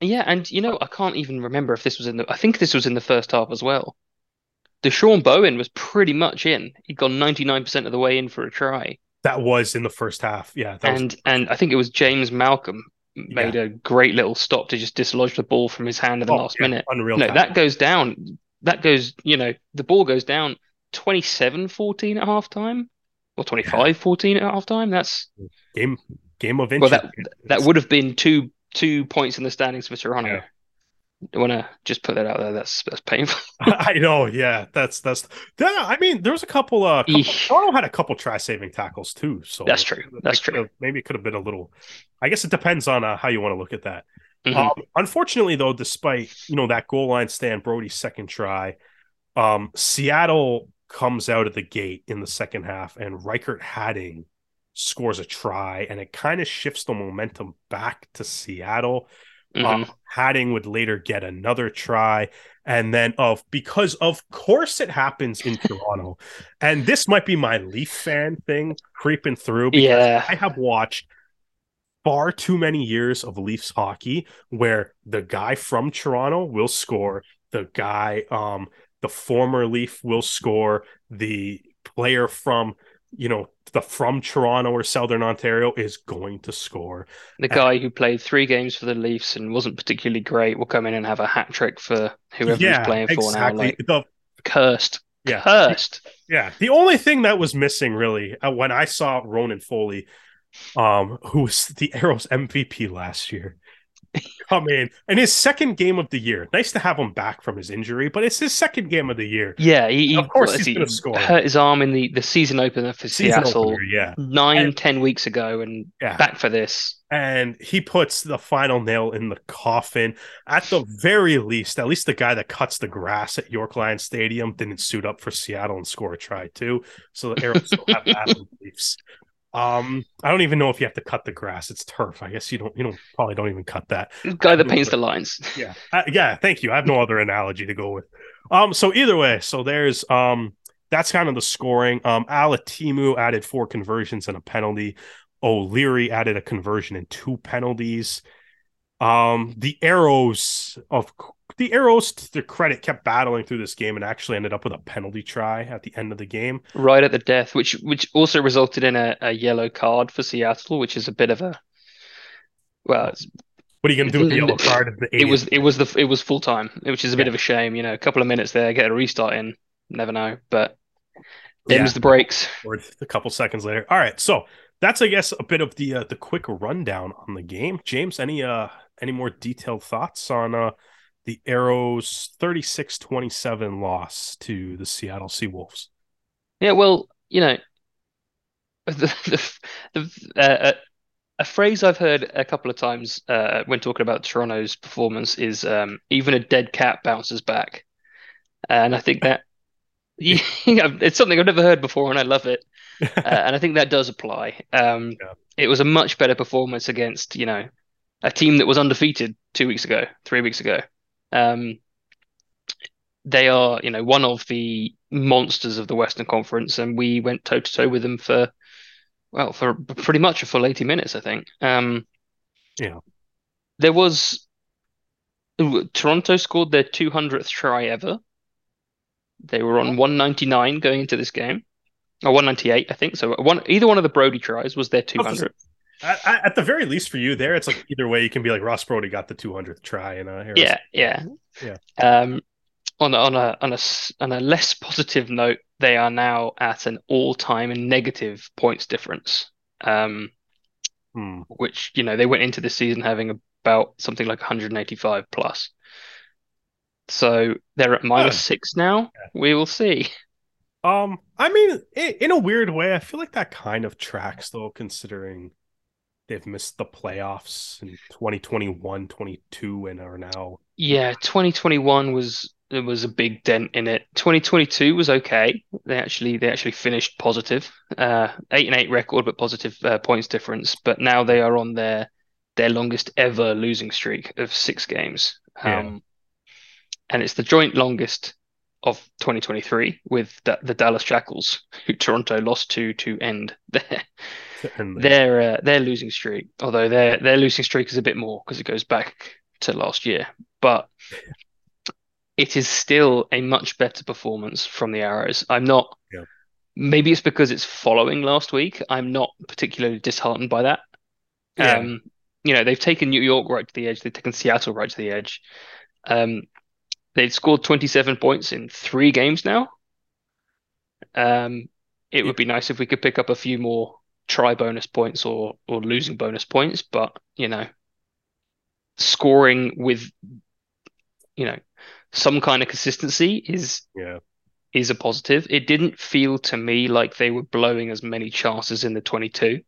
Yeah, and you know, I can't even remember if this was in the. I think this was in the first half as well. Deshaun Bowen was pretty much in. He'd gone 99% of the way in for a try. That was in the first half. Yeah, that was And and I think it was James Malcolm made a great little stop to just dislodge the ball from his hand at the oh, last yeah, minute. unreal. No, that goes down. That goes, you know, the ball goes down 27-14 at halftime or 25-14 at halftime. That's game game of well, that that would have been two two points in the standings for Toronto. I want to just put that out there. That's that's painful. I know, yeah. That's that's yeah, I mean, there was a couple uh couple. Toronto had a couple try saving tackles too. So That's true. That's true. maybe it could have been a little I guess it depends on uh, how you want to look at that. Mhm. Um unfortunately though, despite you know that goal line stand, Braude's second try, um, Seattle comes out of the gate in the second half, and Riekert Hattingh scores a try, and it kind of shifts the momentum back to Seattle. Mhm. Uh, Hattingh would later get another try, and then of because of course it happens in Toronto, and this might be my Leaf fan thing creeping through. Because Yeah. I have watched far too many years of Leafs hockey where the guy from Toronto will score, the guy, um, the former Leaf will score, the player from you know the from Toronto or Southern Ontario is going to score. The guy who played three games for the Leafs and wasn't particularly great will come in and have a hat trick for whoever yeah, he's playing for now. exactly. Like the cursed. Yeah. Cursed. Yeah, the only thing that was missing really uh, when I saw Ronan Foley, um, who was the Arrows MVP last year, come in in his second game of the year. Nice to have him back from his injury, but it's his second game of the year. Yeah, he, he Of course is he's he, gonna score. hurt his arm in the, the season opener for Season Seattle opener, yeah, nine, And- ten weeks ago and yeah, back for this. and he puts the final nail in the coffin. At the very least, at least the guy that cuts the grass at York Lions Stadium didn't suit up for Seattle and score a try too. So the Arrows still have that Leafs. Um, I don't even know if you have to cut the grass. It's turf. I guess you don't. You don't probably don't even cut that. The guy that paints the lines. Yeah, uh, yeah. Thank you. I have no other analogy to go with. Um, so either way, so there's um, that's kind of the scoring. Um, Alatimu added four conversions and a penalty. O'Leary added a conversion and two penalties. Um, the arrows of the arrows, to their credit, kept battling through this game and actually ended up with a penalty try at the end of the game. right at the death, which which also resulted in a, a yellow card for Seattle, which is a bit of a well, it's, What are you going to do with the yellow card? at the it was it was the it was full time, which is a bit of a shame. You know, a couple of minutes there, get a restart in, never know, but Yeah. the breaks. or a couple seconds later. All right, so that's I guess a bit of the uh, the quick rundown on the game. James, any uh any more detailed thoughts on uh the Arrows 36-27 loss to the Seattle Seawolves? Yeah, well, you know, the, the, the uh, a phrase I've heard a couple of times uh, when talking about Toronto's performance is um, even a dead cat bounces back, and I think that yeah, it's something I've never heard before, and I love it. Uh, and I think that does apply. Um, Yeah. It was a much better performance against, you know, a team that was undefeated two weeks ago, three weeks ago. Um, they are, you know, one of the monsters of the Western Conference, and we went toe to toe with them for, well, for pretty much a full 80 minutes, I think. Um, Yeah. There was Toronto scored their 200th try ever. They were on 199 going into this game, or 198, I think. So one, either one of the Braude tries was their 200. At, the very least for you there, it's like either way you can be like Ross Braude got the 200th try in uh. Yeah, yeah, Yeah. Um, on a, on a on a on a less positive note, they are now at an all-time negative points difference. Um, Hmm. which you know they went into the season having about something like 185 plus. So they're at minus six now. We will see. Um, I mean, in a weird way, I feel like that kind of tracks though, considering they've missed the playoffs in 2021, 22, and are now Yeah, 2021 was there was a big dent in it. 2022 was okay. They actually they actually finished positive, uh, eight and eight record, but positive uh, points difference. But now they are on their their longest ever losing streak of six games. Yeah. Um, and it's the joint longest of 2023 with the, the Dallas Jackals, who Toronto lost to to end their and their uh, their losing streak. Although their their losing streak is a bit more because it goes back to last year, but it is still a much better performance from the Arrows. I'm not. Yeah. Maybe it's because it's following last week. I'm not particularly disheartened by that. Yeah. Um, you know, they've taken New York right to the edge. They've taken Seattle right to the edge. Um, they've scored 27 points in three games now. Um, it would be nice if we could pick up a few more try bonus points or or losing bonus points, but you know, scoring with you know some kind of consistency is yeah, is a positive. It didn't feel to me like they were blowing as many chances in the 22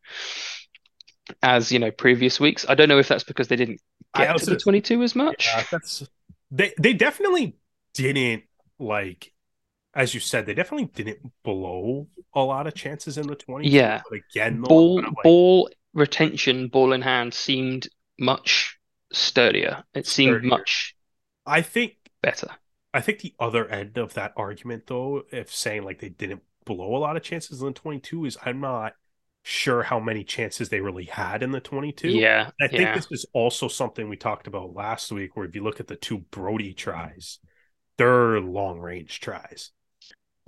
as you know previous weeks. I don't know if that's because they didn't get to also- the 22 as much. yeah, that's they they definitely didn't like as you said, they definitely didn't blow a lot of chances in the 20. Yeah. But again, though, Ball like- ball retention, ball in hand seemed much sturdier. It seemed Sturdier. much I think better. I think the other end of that argument, though, if saying like they didn't blow a lot of chances in the 22, is I'm not sure how many chances they really had in the 22. Yeah, I think yeah. this is also something we talked about last week, where if you look at the two Braude tries, they're long range tries.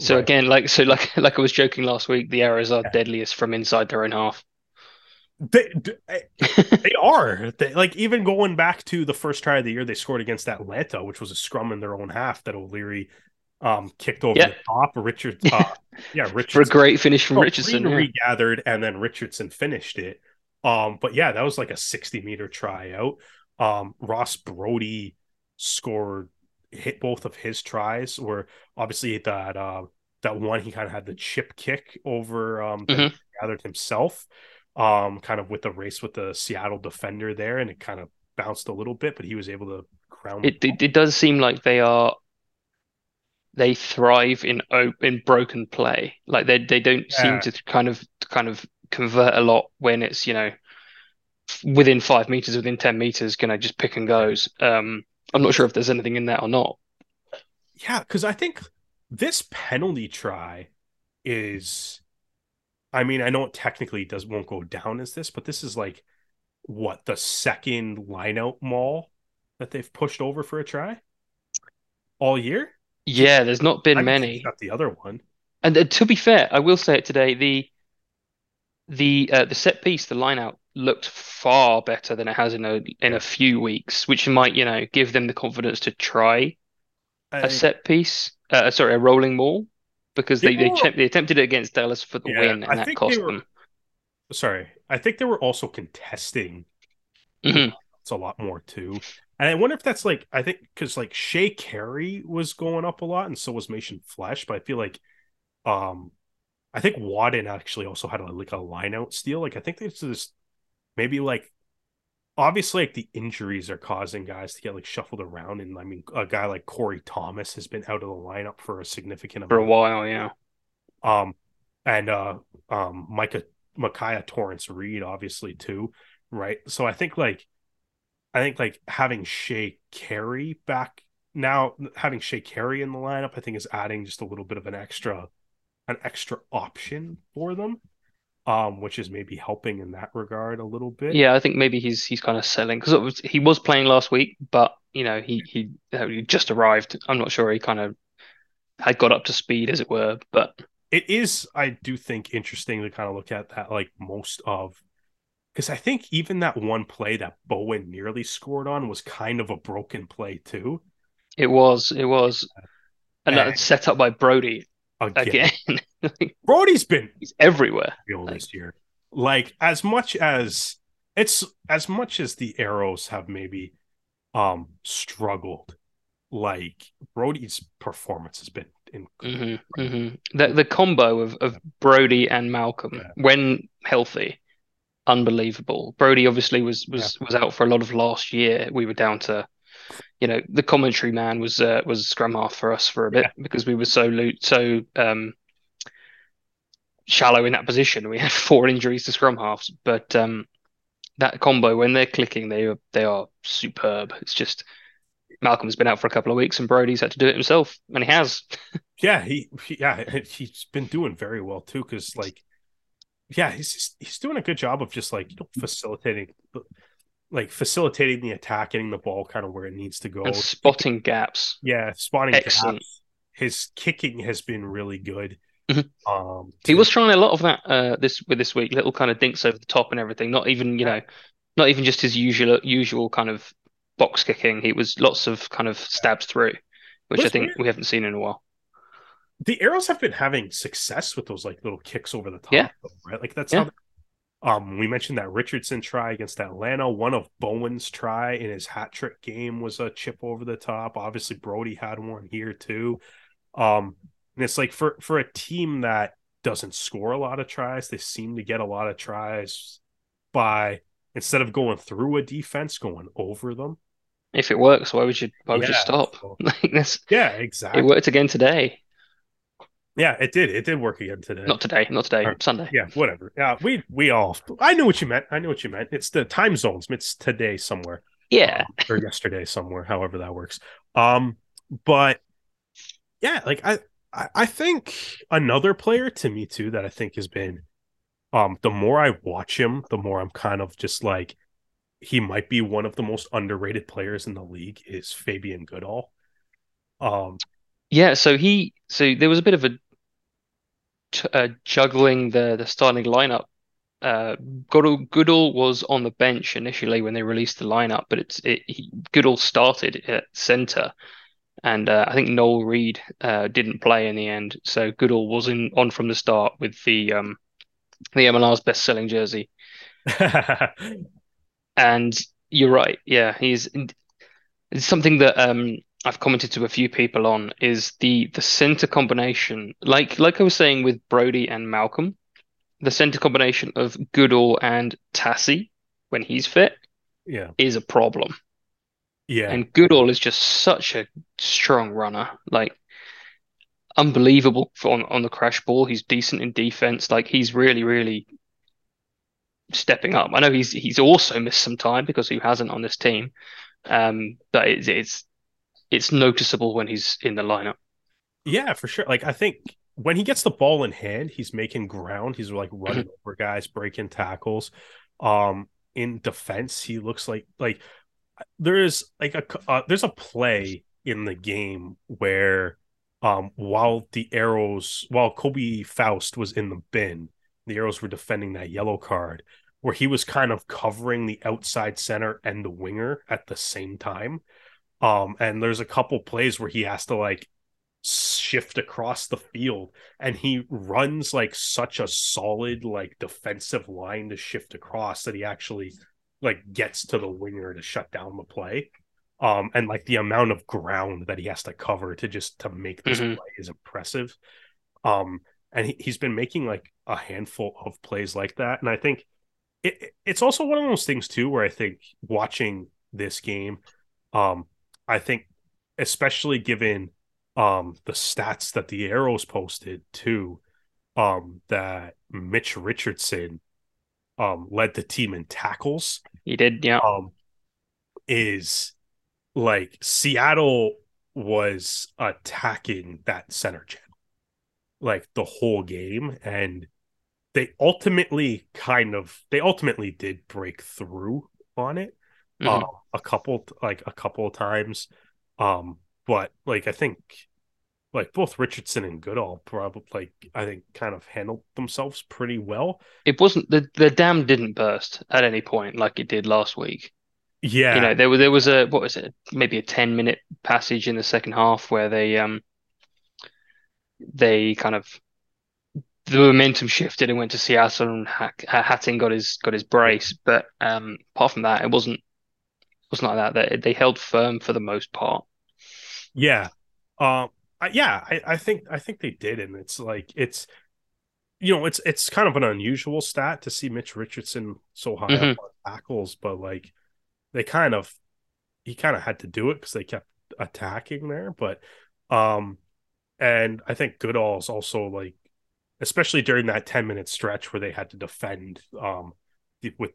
So Right. again, like so, like like I was joking last week, the Arrows are Yeah. deadliest from inside their own half. They, they are they, like even going back to the first try of the year they scored against Atlanta, which was a scrum in their own half that O'Leary um kicked over Yeah. the top. Richard, uh, yeah, For a great finish from Oh, Richardson. Yeah. regathered and then Richardson finished it. Um, but yeah, that was like a 60 meter tryout. Um, Ross Braude scored hit both of his tries where obviously that uh that one he kind of had the chip kick over um Mhm. gathered himself um kind of with the race with the Seattle defender there and it kind of bounced a little bit but he was able to ground It, it it does seem like they are they thrive in o- in broken play. Like they they don't seem to kind of kind of convert a lot when it's you know within five meters, within ten meters, gonna just pick and goes. Um, I'm not sure if there's anything in that or not. Yeah, because I think this penalty try is, I mean, I know it technically does won't go down as this, but this is like what the second lineout maul that they've pushed over for a try all year. Yeah, there's not been I many. The other one. And uh, to be fair, I will say it today, the the uh, the set piece, the line out looked far better than it has in a in a few weeks, which might, you know, give them the confidence to try a set piece, uh, sorry, a rolling maul because they They they, were- they attempted it against Dallas for the Yeah, win, I and that think cost were- them. sorry, I think they were also contesting Mhm. it's a lot more too. And I wonder if that's like I think because like Shea Carey was going up a lot, and so was Mason Flesch. But I feel like, um, I think Wadden actually also had a, like a line out steal. Like I think there's just maybe like obviously like the injuries are causing guys to get like shuffled around, and I mean a guy like Corey Thomas has been out of the lineup for a significant amount For a while, yeah. Um, and uh, um, Micah Micaiah Torrance Reed, obviously too, right? So I think like, I think like having Shea Carey back now, having Shea Carey in the lineup, I think is adding just a little bit of an extra, an extra option for them, um, which is maybe helping in that regard a little bit. Yeah, I think maybe he's he's kind of selling because he was playing last week, but you know he he, uh, he just arrived. I'm not sure he kind of had got up to speed, as it were. But it is i do think interesting to kind of look at that like most of because i think even that one play that bowen nearly scored on was kind of a broken play too it was it was, and And- that's set up by Braude again, again. Braude's been he's everywhere. Like- this year like as much as it's as much as the arrows have maybe um struggled like braude's performance has been incredible hmm hmm The the combo of of Braude and Malcolm Yeah. when healthy, unbelievable. Braude obviously was was was out for a lot of last year. We were down to, you know, the commentary man was uh, was scrum half for us for a bit because we were so lo so um shallow in that position. We had four injuries to scrum halves, but um that combo when they're clicking, they are they are superb. It's just Malcolm's been out for a couple of weeks and Braude's had to do it himself, and he has. Yeah, he, yeah, he's been doing very well too. Because like, yeah, he's he's doing a good job of just like you know facilitating, like facilitating the attack, getting the ball kind of where it needs to go. and spotting gaps. Yeah, spotting Excellent. gaps. His kicking has been really good. Mhm. Um, He was trying a lot of that uh this with this week, little kind of dinks over the top and everything. Not even, you Yeah. know, not even just his usual usual kind of box kicking. He was lots of kind of stabs through, which I think weird. we haven't seen in a while. the arrows have been having success with those like little kicks over the top, Yeah. though, right? Like that's Yeah. how. Um, we mentioned that Richardson try against Atlanta. One of Bowen's try in his hat trick game was a chip over the top. Obviously, Braude had one here too. Um, and it's like for for a team that doesn't score a lot of tries, they seem to get a lot of tries by instead of going through a defense, going over them. If it works, why would you why would you stop? so- Like this, Yeah, exactly. it worked again today. Yeah, it did. It did work again today. Not today, not today, Or- Sunday. Yeah, whatever. Yeah, we we all. I knew what you meant. I knew what you meant. It's the time zones. It's today somewhere Yeah. or yesterday somewhere, however that works. Um, but yeah, like I, I, I think another player to me too that I think has been, um, the more I watch him, the more I'm kind of just like, he might be one of the most underrated players in the league is Fabian Goodall. Um, Yeah, so he so there was a bit of a, t- uh juggling the the starting lineup. Uh, Goodall Goodall was on the bench initially when they released the lineup, but it's it he, Goodall started at center, and uh, I think Noel Reed uh, didn't play in the end, so Goodall was in on from the start with the um the MLR's best-selling jersey. And you're right. Yeah, he's it's something that um I've commented to a few people on is the the center combination. Like like I was saying with Brody and Malcolm, the center combination of Goodall and Tassie when he's fit yeah, is a problem. yeah, And Goodall is just such a strong runner. Like unbelievable on, on the crash ball. He's decent in defense. Like he's really, really stepping up. I know he's he's also missed some time because he hasn't on this team. Um, but it's it's it's noticeable when he's in the lineup. yeah, for sure. Like I think when he gets the ball in hand, he's making ground. He's like running over guys, breaking tackles. Um, in defense, he looks like like there is like a uh, there's a play in the game where um while the arrows while Kobe Faust was in the bin, the arrows were defending that yellow card where he was kind of covering the outside center and the winger at the same time. Um and there's a couple plays where he has to like shift across the field and he runs like such a solid like defensive line to shift across that he actually like gets to the winger to shut down the play um and like the amount of ground that he has to cover to just to make this Mhm. play is impressive um and he, he's been making like a handful of plays like that and i think it- it's also one of those things too where i think watching this game um i think especially given um the stats that the arrows posted too um that mitch richardson um led the team in tackles He did, yeah. um is like Seattle was attacking that center channel like the whole game and they ultimately kind of they ultimately did break through on it Mhm. uh, a couple like a couple of times um but like I think like both Richardson and Goodall probably like I think kind of handled themselves pretty well It wasn't the the dam didn't burst at any point like it did last week. yeah You know, there was there was a what was it? Maybe a 10 minute passage in the second half where they um they kind of the momentum shifted and went to Seattle and Hattingh got his got his brace. But um apart from that, it wasn't wasn't like that. They they held firm for the most part. Yeah. Um I, yeah, I, I think I think they did and it's like it's you know, it's it's kind of an unusual stat to see Mitch Richardson so high Mhm. up on tackles, but like they kind of he kind of had to do it because they kept attacking there. But um and I think Goodall's also like especially during that 10 minute stretch where they had to defend um with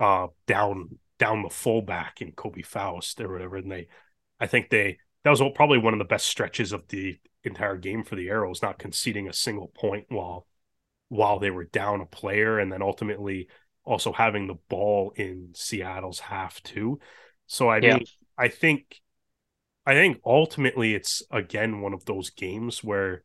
uh down down the fullback in Kobe Faust or whatever and they I think they that was probably one of the best stretches of the entire game for the Arrows, not conceding a single point while while they were down a player, and then ultimately also having the ball in Seattle's half too. So I Yeah. mean, I think I think ultimately it's again one of those games where,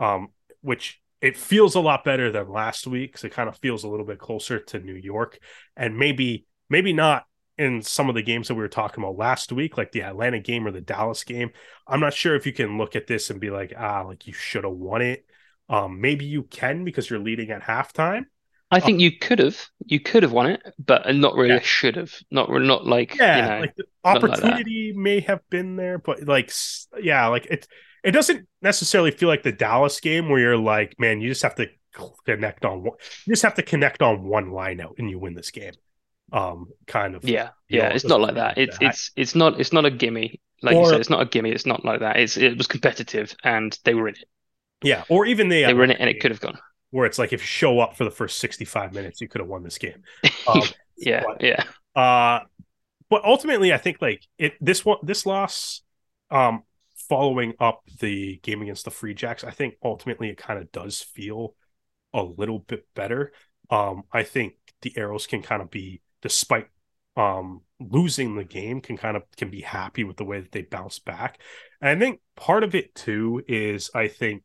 um, which it feels a lot better than last week because it kind of feels a little bit closer to New York, and maybe maybe not in some of the games that we were talking about last week, like the Atlanta game or the Dallas game. I'm not sure if you can look at this and be like, ah, like you should have won it. Um, maybe you can because you're leading at halftime. I think you could have you could have won it, but not really Yeah. should have. Not not like Yeah, you know. like the not like opportunity may have been there, but like, yeah, like it. It doesn't necessarily feel like the Dallas game where you're like, man, you just have to connect on one. You just have to connect on one line out and you win this game. Um, kind of. Yeah, yeah, it's not like that. It's like it's it's not it's not a gimme. Like you said, it's not a gimme. It's not like that. It's it was competitive and they were in it. Yeah, or even they they were in it and it could have gone. Where it's like if you show up for the first sixty-five minutes, you could have won this game. Um, yeah, but, yeah. Uh, but ultimately, I think like it this one this loss, um, following up the game against the Free Jacks, I think ultimately it kind of does feel a little bit better. Um, I think the Arrows can kind of be, despite um losing the game, can kind of can be happy with the way that they bounce back. And I think part of it too is I think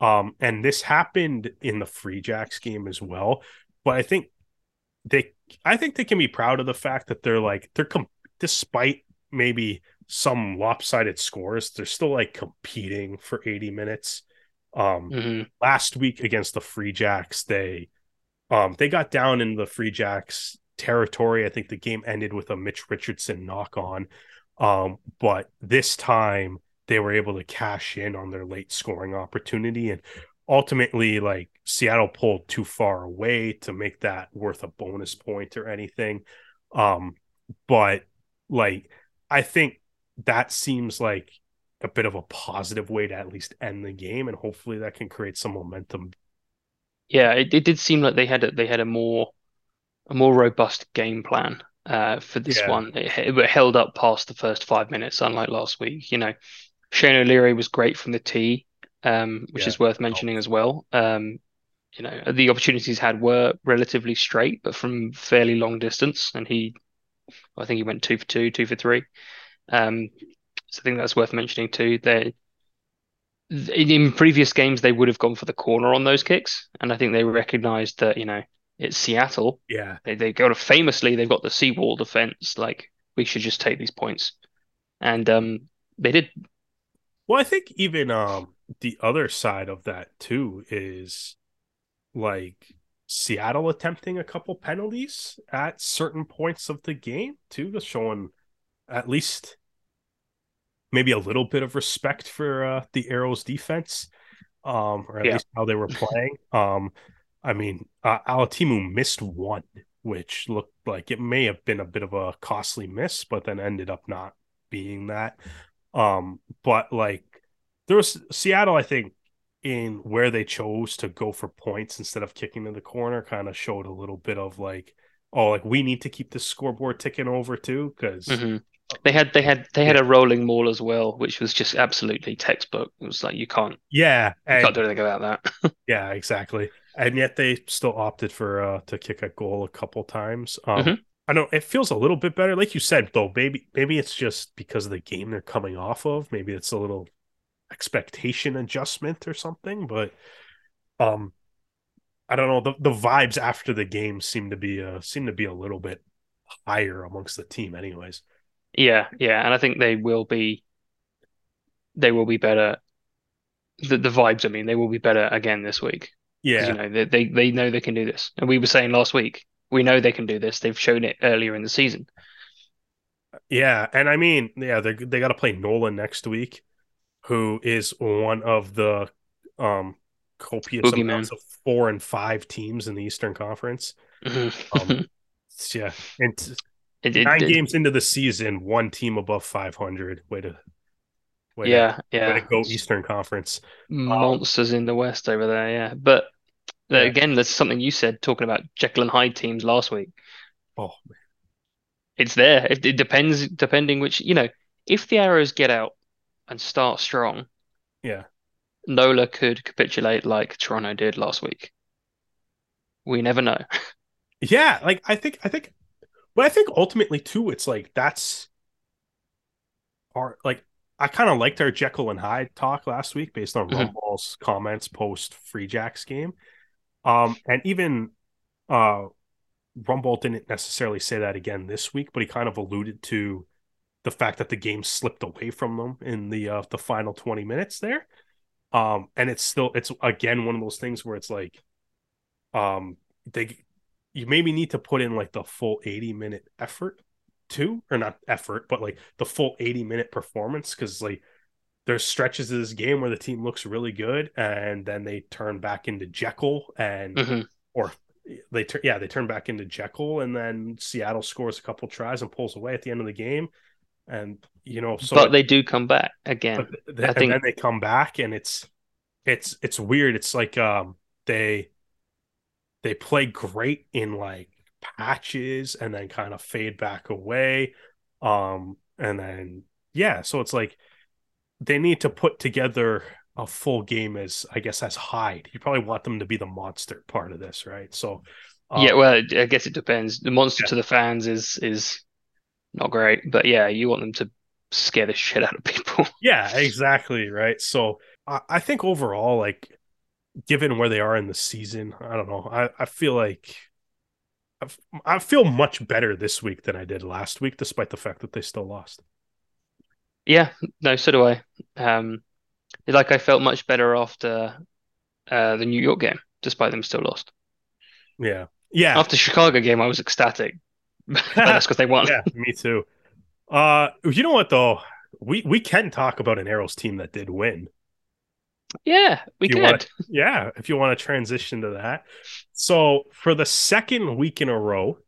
um and this happened in the Free Jacks game as well, but I think they I think they can be proud of the fact that they're like they're com- despite maybe some lopsided scores, they're still like competing for 80 minutes. Um hmm last week against the Free Jacks, they um they got down in the Free Jacks territory. I think the game ended with a Mitch Richardson knock on. Um, but this time they were able to cash in on their late scoring opportunity and ultimately like Seattle pulled too far away to make that worth a bonus point or anything. Um, but like I think that seems like a bit of a positive way to at least end the game, and hopefully that can create some momentum. Yeah, it, it did seem like they had a, they had a more a more robust game plan uh, for this Yeah. one. It, it held up past the first five minutes, unlike last week. You know, Shane O'Leary was great from the tee, um, which Yeah, is worth mentioning as well. Um, you know, the opportunities had were relatively straight, but from fairly long distance, and he, I think he went two for two, two for three. Um, so I think that's worth mentioning too. They in, in previous games they would have gone for the corner on those kicks, and I think they recognized that you know it's Seattle. Yeah, They they got to famously they've got the seawall defense. Like we should just take these points, and um they did. Well, I think even um the other side of that too is like Seattle attempting a couple penalties at certain points of the game too, just showing at least maybe a little bit of respect for uh, the Arrows defense, um, or at Yeah. least how they were playing. Um, I mean, uh, Alatimu missed one, which looked like it may have been a bit of a costly miss, but then ended up not being that. Um, but like there was Seattle, I think, in where they chose to go for points instead of kicking to the corner, kind of showed a little bit of like, oh, like we need to keep the scoreboard ticking over too, because Mhm. They had they had they had a rolling maul as well, which was just absolutely textbook. It was like you can't yeah, you and can't do anything about that. yeah, exactly. And yet they still opted for uh to kick a goal a couple times. Um Mhm. I know it feels a little bit better, like you said, though. Maybe maybe it's just because of the game they're coming off of. Maybe it's a little expectation adjustment or something. But um, I don't know. The the vibes after the game seem to be uh seem to be a little bit higher amongst the team, anyways. Yeah, yeah, and I think they will be they will be better. The the vibes, I mean, they will be better again this week. Yeah, you know, they, they they know they can do this. And we were saying last week, we know they can do this. They've shown it earlier in the season. yeah, and I mean, yeah, they they got to play Nolan next week, who is one of the um copious Boogeyman. amounts of four and five teams in the Eastern Conference. Um, Yeah, and t- It- it- nine it- games into the season, one team above five hundred. Way to, way yeah, to, way yeah. to go Eastern Conference. Monsters in the West over there, yeah. But Yeah. again, there's something you said talking about Jekyll and Hyde teams last week. Oh, It's there. It, it depends, depending which, you know, if the Arrows get out and start strong, yeah, Nola could capitulate like Toronto did last week. We never know. yeah. Like I think, I think, but I think ultimately too, it's like that's our like I kind of liked our Jekyll and Hyde talk last week based on Mhm. Rumball's comments post Free Jacks game. Um, and even uh Rumball didn't necessarily say that again this week, but he kind of alluded to the fact that the game slipped away from them in the uh the final 20 minutes there. Um, and it's still it's again one of those things where it's like um they you maybe need to put in like the full 80 minute effort too, or not effort, but like the full 80 minute performance because like there's stretches of this game where the team looks really good and then they turn back into Jekyll and Mhm. or they turn yeah they turn back into Jekyll and then Seattle scores a couple tries and pulls away at the end of the game and you know so But they do come back again. but th- I and think- then they come back and it's it's it's weird. It's like um they they play great in like patches and then kind of fade back away. Um and then yeah, so it's like they need to put together a full game as I guess as Hyde. You probably want them to be the monster part of this, right? So um, yeah, well, I guess it depends. The monster yeah. to the fans is is not great, but yeah, you want them to scare the shit out of people. yeah, exactly, right. So I, I think overall, like given where they are in the season, I don't know. I, I feel like I feel much better this week than I did last week, despite the fact that they still lost. Yeah, no, so do I. Um, like I felt much better after uh, the New York game, despite them still lost. Yeah, yeah. After Chicago game, I was ecstatic. that's because they won. yeah, me too. Uh, you know what though? We we can talk about an Arrows team that did win. Yeah, we could. Yeah, if you want to transition to that. So for the second week in a row,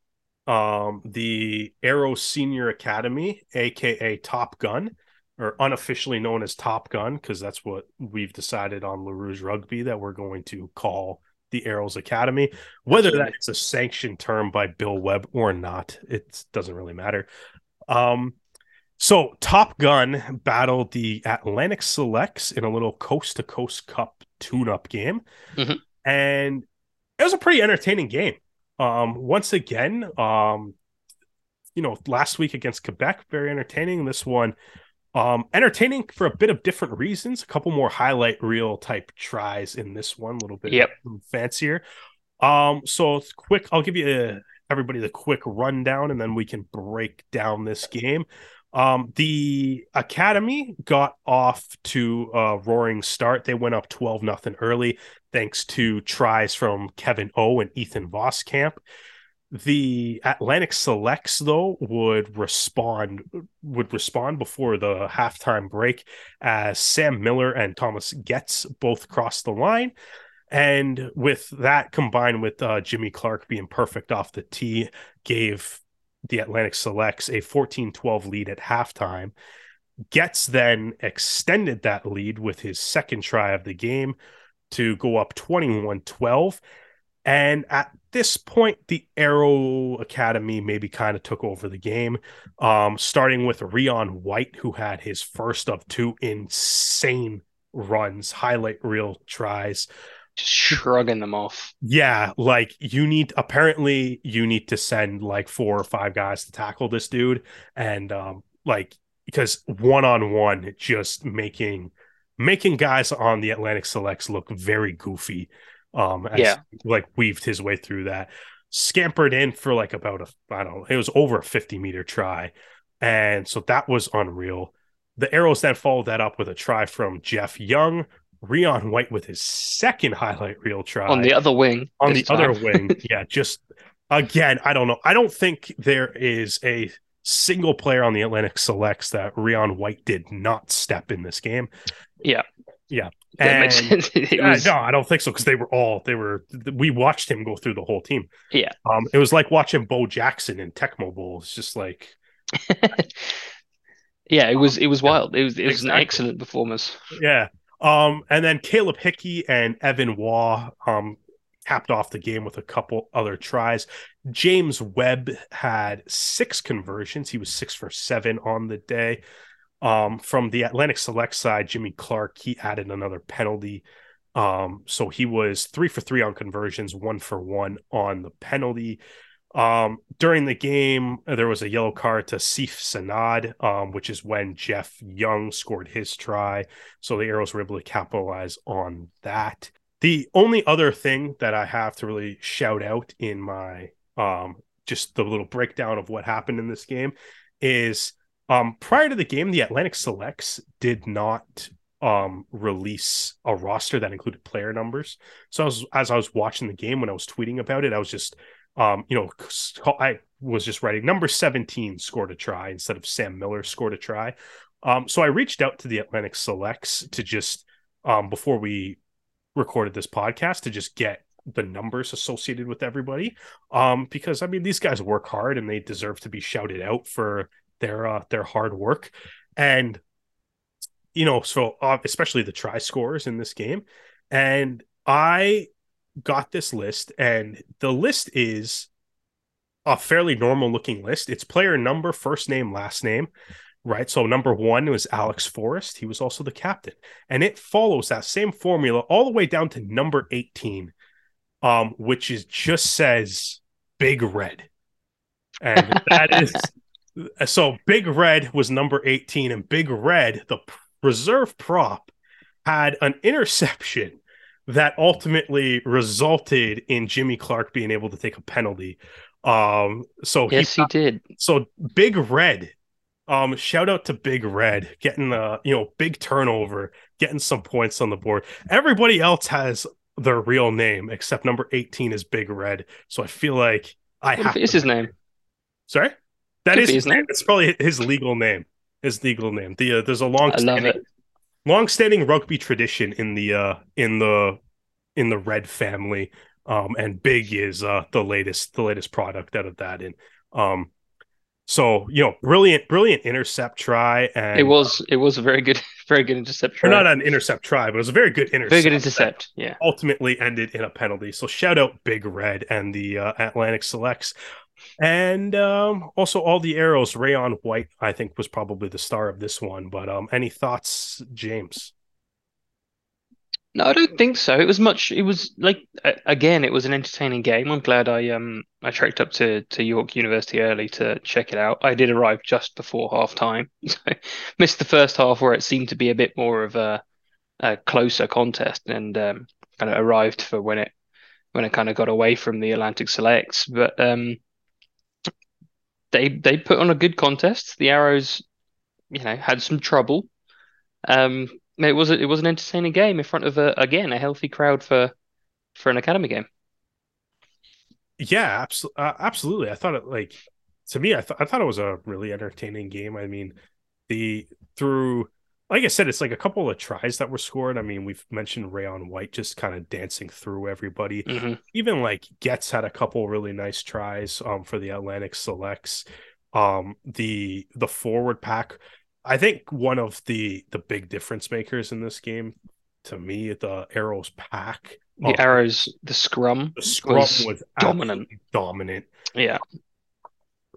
um, the Arrow Senior Academy, aka Top Gun, or unofficially known as Top Gun, because that's what we've decided on Le Rouge Rugby that we're going to call the Arrows Academy. Whether that's a sanctioned term by Bill Webb or not, it doesn't really matter. Um, so Top Gun battled the Atlantic Selects in a little coast to coast cup tune up game. Mm-hmm. And it was a pretty entertaining game. Um, once again, um, you know, last week against Quebec, very entertaining. This one, um, entertaining for a bit of different reasons. A couple more highlight reel type tries in this one, a little bit yep. fancier. Um, so quick, I'll give you a, uh, everybody the quick rundown, and then we can break down this game. Um, the Academy got off to a roaring start. They went up 12 nothing early, thanks to tries from Kevin O and Ethan Voskamp. The Atlantic Selects, though, would respond would respond before the halftime break as Sam Miller and Thomas Getz both crossed the line. And with that combined with uh, Jimmy Clark being perfect off the tee, gave the Atlantic Selects a 14 12 lead at halftime. Getz then extended that lead with his second try of the game to go up 21 12. And at this point, the Arrow Academy maybe kind of took over the game, um, starting with Rion White, who had his first of two insane runs, highlight reel tries just shrugging them off. Yeah, like you need apparently you need to send like four or five guys to tackle this dude and um like because one on one just making making guys on the Atlantic Selects look very goofy. Um as, yeah, like weaved his way through that. Scampered in for like about a I don't know, it was over a 50 meter try. And so that was unreal. The Arrows then followed that up with a try from Jeff Young, Rion White with his second highlight reel try on the other wing. On the time. other wing, yeah. Just again, I don't know. I don't think there is a single player on the Atlantic Selects that Rion White did not step in this game. Yeah, yeah. And, was... no, I don't think so because they were all they were. We watched him go through the whole team. Yeah, um, it was like watching Bo Jackson in Tecmo Bowl. It's just like. yeah, it was it was wild. It was it was exactly. an excellent performance. Yeah, um, and then Caleb Hickey and Evan Waugh um, capped off the game with a couple other tries. James Webb had six conversions. He was six for seven on the day. Um, from the Atlantic Select side, Jimmy Clark, he added another penalty. Um, so he was three for three on conversions, one for one on the penalty. Um, during the game, there was a yellow card to Sif Sanad, um, which is when Jeff Young scored his try. So the Arrows were able to capitalize on that. The only other thing that I have to really shout out in my um, just the little breakdown of what happened in this game is um, prior to the game, the Atlantic Selects did not um, release a roster that included player numbers. So as, as I was watching the game, when I was tweeting about it, I was just um, you know, I was just writing number 17 scored a try instead of Sam Miller scored a try. Um, so I reached out to the Atlantic Selects to just um, before we recorded this podcast to just get the numbers associated with everybody um, because I mean these guys work hard and they deserve to be shouted out for their uh, their hard work and you know so uh, especially the try scores in this game And I got this list, and the list is a fairly normal looking list. It's player number, first name, last name, right? So number one was Alex Forrest. He was also the captain, and it follows that same formula all the way down to number 18, um, which is just says Big Red. And that is so Big Red was number 18, and Big Red, the reserve prop, had an interception that ultimately resulted in Jimmy Clark being able to take a penalty. Um, so yes, he, he did. So Big Red, um, shout out to Big Red getting a you know big turnover, getting some points on the board. Everybody else has their real name except number 18 is Big Red. So I feel like I what have is his name. Sorry, that Could is his name. It's probably his legal name. His legal name. The uh, there's a long standing, long standing rugby tradition in the uh in the in the red family um and big is uh the latest the latest product out of that and um so you know brilliant brilliant intercept try and It was it was a very good very good intercept. or try. not an intercept try but it was a very good intercept very good intercept. Yeah. ultimately ended in a penalty so shout out big red and the uh, atlantic selects and um also all the arrows rayon white i think was probably the star of this one but um any thoughts james No, I don't think so. It was much. It was like again, it was an entertaining game. I'm glad I um I trekked up to to York University early to check it out. I did arrive just before half time, so missed the first half where it seemed to be a bit more of a, a closer contest, and um kind of arrived for when it when it kind of got away from the Atlantic Selects. But um they they put on a good contest. The Arrows, you know, had some trouble. Um, it was a, it was an entertaining game in front of a again a healthy crowd for for an academy game. Yeah, absolutely. Uh, absolutely. I thought it like to me. I thought I thought it was a really entertaining game. I mean, the through like I said, it's like a couple of tries that were scored. I mean, we've mentioned Rayon White just kind of dancing through everybody. hmm Even like Getz had a couple really nice tries um for the Atlantic selects. Um the the forward pack. I think one of the the big difference makers in this game to me, the Arrows pack. The um, Arrows, the scrum the scrum was was dominant. dominant Yeah,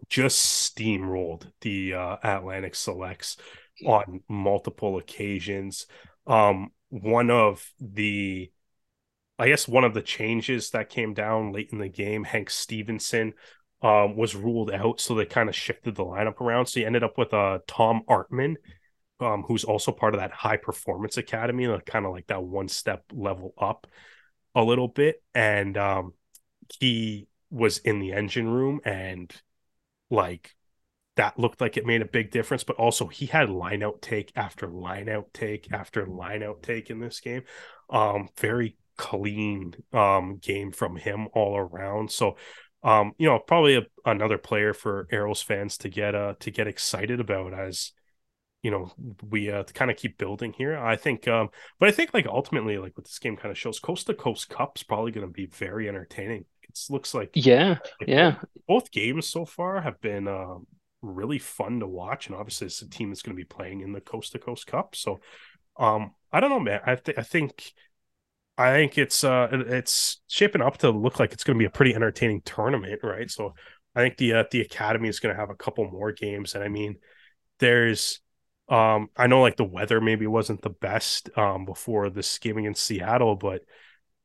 just steamrolled the uh, Atlantic selects on multiple occasions. Um, one of the, I guess, one of the changes that came down late in the game, Hank Stevenson um, was ruled out, so they kind of shifted the lineup around. So you ended up with uh, Tom Artman, um, who's also part of that high performance academy, like, kind of like that one step level up a little bit, and um, he was in the engine room and like that looked like it made a big difference, but also he had line out take after line out take after line out take in this game. Um, very clean um game from him all around. So um, you know, probably a, another player for Arrows fans to get uh to get excited about as you know we uh kind of keep building here. I think um but I think like ultimately like what this game kind of shows coast to coast cup's probably going to be very entertaining. It looks like yeah, like, yeah. both games so far have been um, really fun to watch, and obviously it's a team that's going to be playing in the Coast to Coast Cup. So, um, I don't know, man. I th- I think I think it's uh it's shaping up to look like it's going to be a pretty entertaining tournament, right? So, I think the uh, the academy is going to have a couple more games, and I mean, there's um I know like the weather maybe wasn't the best um before this game against Seattle, but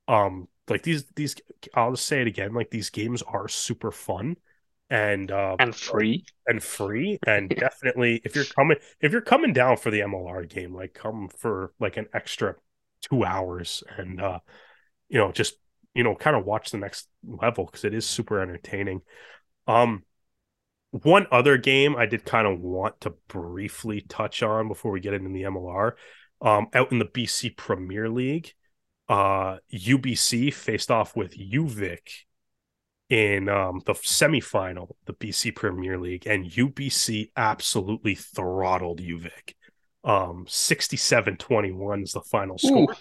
um like these these I'll just say it again, like these games are super fun and uh And free. and free and definitely if you're coming if you're coming down for the MLR game, like come for like an extra two hours and uh you know just you know kind of watch the next level because it is super entertaining. Um one other game I did kind of want to briefly touch on before we get into the MLR. Um, out in the BC Premier League, uh, UBC faced off with UVic in um, the semifinal, the BC Premier League, and UBC absolutely throttled UVic. Um, 67-21 is the final score. Ooh,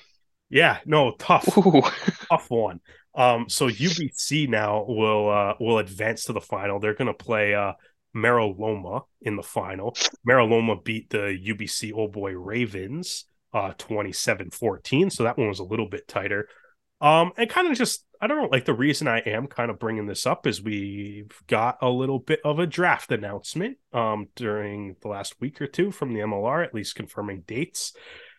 Yeah, no, tough ooh. tough one. Um, so UBC now will uh will advance to the final. They're gonna play uh Mero Loma in the final. Meraloma beat the UBC Old Boy Ravens uh 27-14. So that one was a little bit tighter. Um, and kind of just I don't know, like the reason I am kind of bringing this up is we've got a little bit of a draft announcement um during the last week or two from the MLR, at least confirming dates.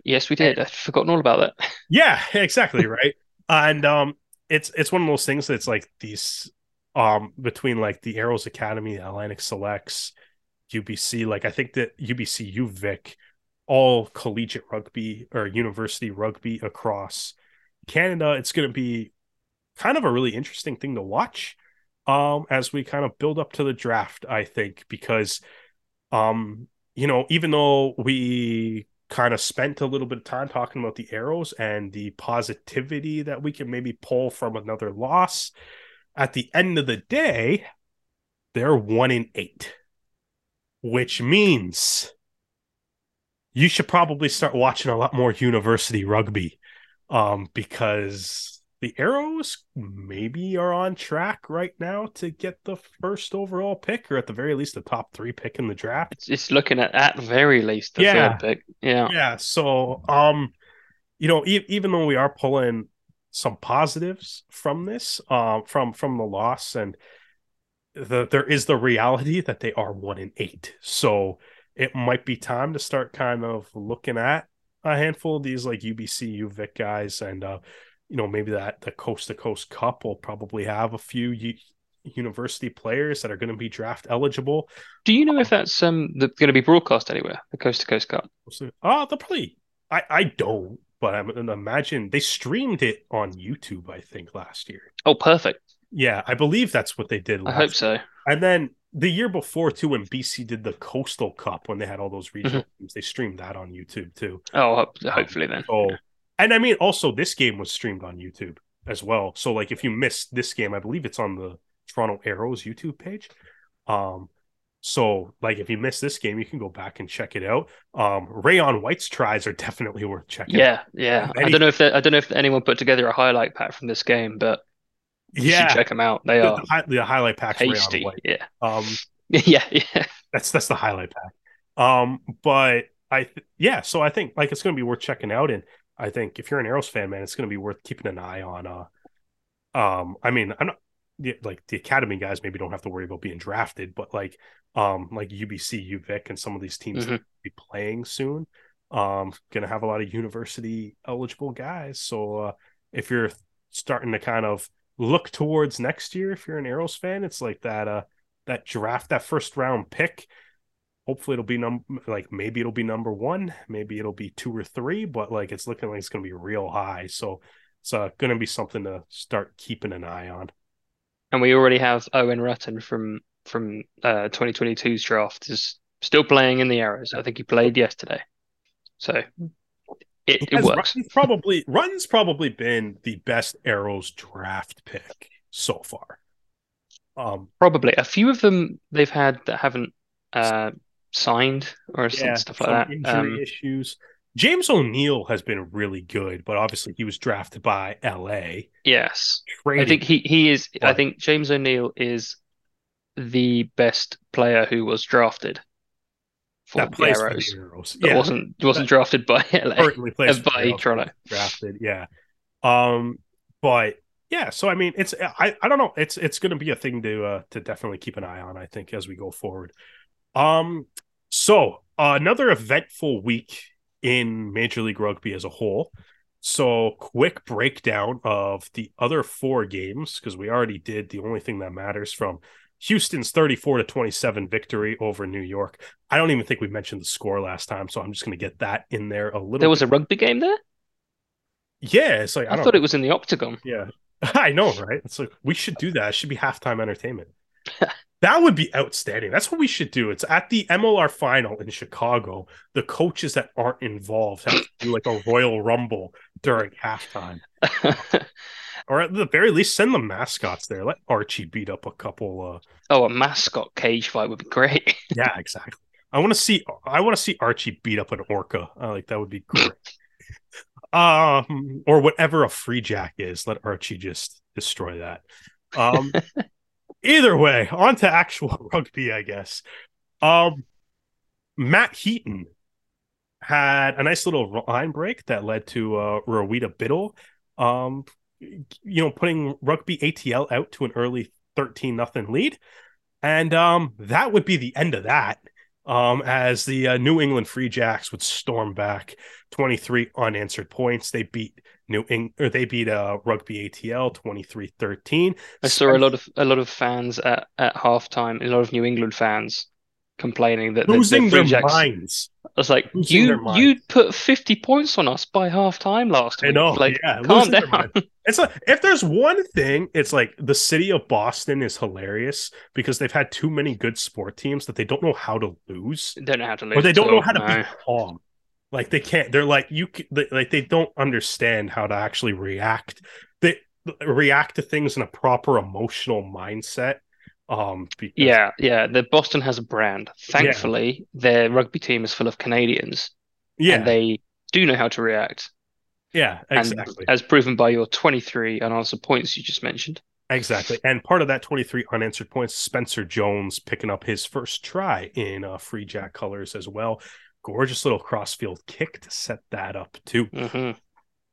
Yes, we did. I'd forgotten all about that. Yeah, exactly, right. and um it's it's one of those things that's like these um between like the Arrows Academy, the Atlantic Selects, UBC, like I think that UBC UVic, all collegiate rugby or university rugby across Canada, it's going to be kind of a really interesting thing to watch um, as we kind of build up to the draft, I think, because, um, you know, even though we kind of spent a little bit of time talking about the arrows and the positivity that we can maybe pull from another loss, at the end of the day, they're one in eight, which means you should probably start watching a lot more university rugby um, because the Arrows maybe are on track right now to get the first overall pick, or at the very least, the top three pick in the draft. It's, it's looking at at very least the Yeah. third pick. Yeah. Yeah. So, um, you know, e- even though we are pulling some positives from this, um, from from the loss, and the there is the reality that they are one in eight. So it might be time to start kind of looking at a handful of these like UBC, UVic guys, and uh, you know, maybe that the coast to coast cup will probably have a few u- university players that are going to be draft eligible. Do you know if that's um that's going to be broadcast anywhere? The Coast to Coast Cup. Oh, they'll probably. I I don't, but I'm imagine they streamed it on YouTube. I think last year. Oh, perfect. Yeah, I believe that's what they did. I hope so. And then the year before too, when BC did the Coastal Cup, when they had all those regional teams, they streamed that on YouTube too. Oh, hopefully then. So, and I mean, also this game was streamed on YouTube as well. So, like, if you missed this game, I believe it's on the Toronto Arrows YouTube page. Um, so like, if you missed this game, you can go back and check it out. Um, Rayon White's tries are definitely worth checking. out. Yeah, yeah. I don't know if I don't know if anyone put together a highlight pack from this game, but you yeah. should check them out. They The, are the, the highlight pack tasty. White. Yeah, Um, yeah, yeah. that's that's the highlight pack. Um, but I th- yeah, so I think like it's going to be worth checking out, and I think if you're an Arrows fan, man, it's going to be worth keeping an eye on. Uh, um, I mean, I'm not like the academy guys maybe don't have to worry about being drafted, but like um, like UBC, UVic, and some of these teams Mhm. that be playing soon, um, to have a lot of university eligible guys. So uh, if you're starting to kind of look towards next year, if you're an Arrows fan, it's like that uh that draft that first round pick. Hopefully it'll be num like maybe it'll be number one maybe it'll be two or three but like it's looking like it's going to be real high. So it's uh, going to be something to start keeping an eye on. And we already have Owen Rutten from from uh 2022's draft is still playing in the Arrows. I think he played yesterday, so it, it works. Rutten's probably Rutten's probably been the best arrows draft pick so far um Probably a few of them they've had that haven't uh signed or yeah stuff like that. injury Um, issues James O'Neill has been really good, but obviously he was drafted by LA. yes, I think he he is. I think James O'Neill is the best player who was drafted for that the plays for the Arrows. That Yeah, wasn't wasn't drafted by LA. plays by Toronto. drafted. Yeah. Um, but yeah, so I mean, it's I I don't know. It's it's going to be a thing to uh to definitely keep an eye on. I think as we go forward. Um, so uh, another eventful week in Major League Rugby as a whole. So quick breakdown of the other four games because we already did the only thing that matters from Houston's 34 to 27 victory over New York. I don't even think we mentioned the score last time, so I'm just going to get that in there a little There was bit. a rugby game there. Yeah, it's like I, I thought know. it was in the Octagon. Yeah, I know, right? It's like we should do that. It should be halftime entertainment. that would be outstanding. That's what we should do. It's at the MLR final in Chicago. The coaches that aren't involved have to do like a Royal Rumble during halftime, or at the very least, send the mascots there. Let Archie beat up a couple. uh oh, a mascot cage fight would be great. Yeah, exactly. I want to see. I want to see Archie beat up an orca. I like that would be great. um, or whatever a free jack is. Let Archie just destroy that. Um, either way, on to actual rugby, I guess. Um, Matt Heaton had a nice little line break that led to uh, Rowita Biddle, um, you know, putting Rugby ATL out to an early 13 nothing lead. And um, that would be the end of that. Um, as the uh, New England Free Jacks would storm back 23 unanswered points. They beat New Eng- or they beat uh, Rugby ATL 23-13. I saw a lot of a lot of fans at, at halftime, a lot of New England fans complaining that losing the, the their minds. I was like, Losing you you put 50 points on us by half time last I week. know, Like, yeah, calm down. It's like if there's one thing, it's like the city of Boston is hilarious because they've had too many good sport teams that they don't know how to lose. They don't know how to lose. or they don't know how to no. be calm. Like they can't. They're like you. they- Like they don't understand how to actually react. They react to things in a proper emotional mindset. Um. Because, Yeah, yeah. The Boston has a brand. Thankfully, their rugby team is full of Canadians, Yeah. and they do know how to react. yeah. And Exactly. as proven by your 23 unanswered points you just mentioned. Exactly. And part of that 23 unanswered points, Spencer Jones picking up his first try in uh, Free Jack colors as well. Gorgeous little crossfield kick to set that up too. hmm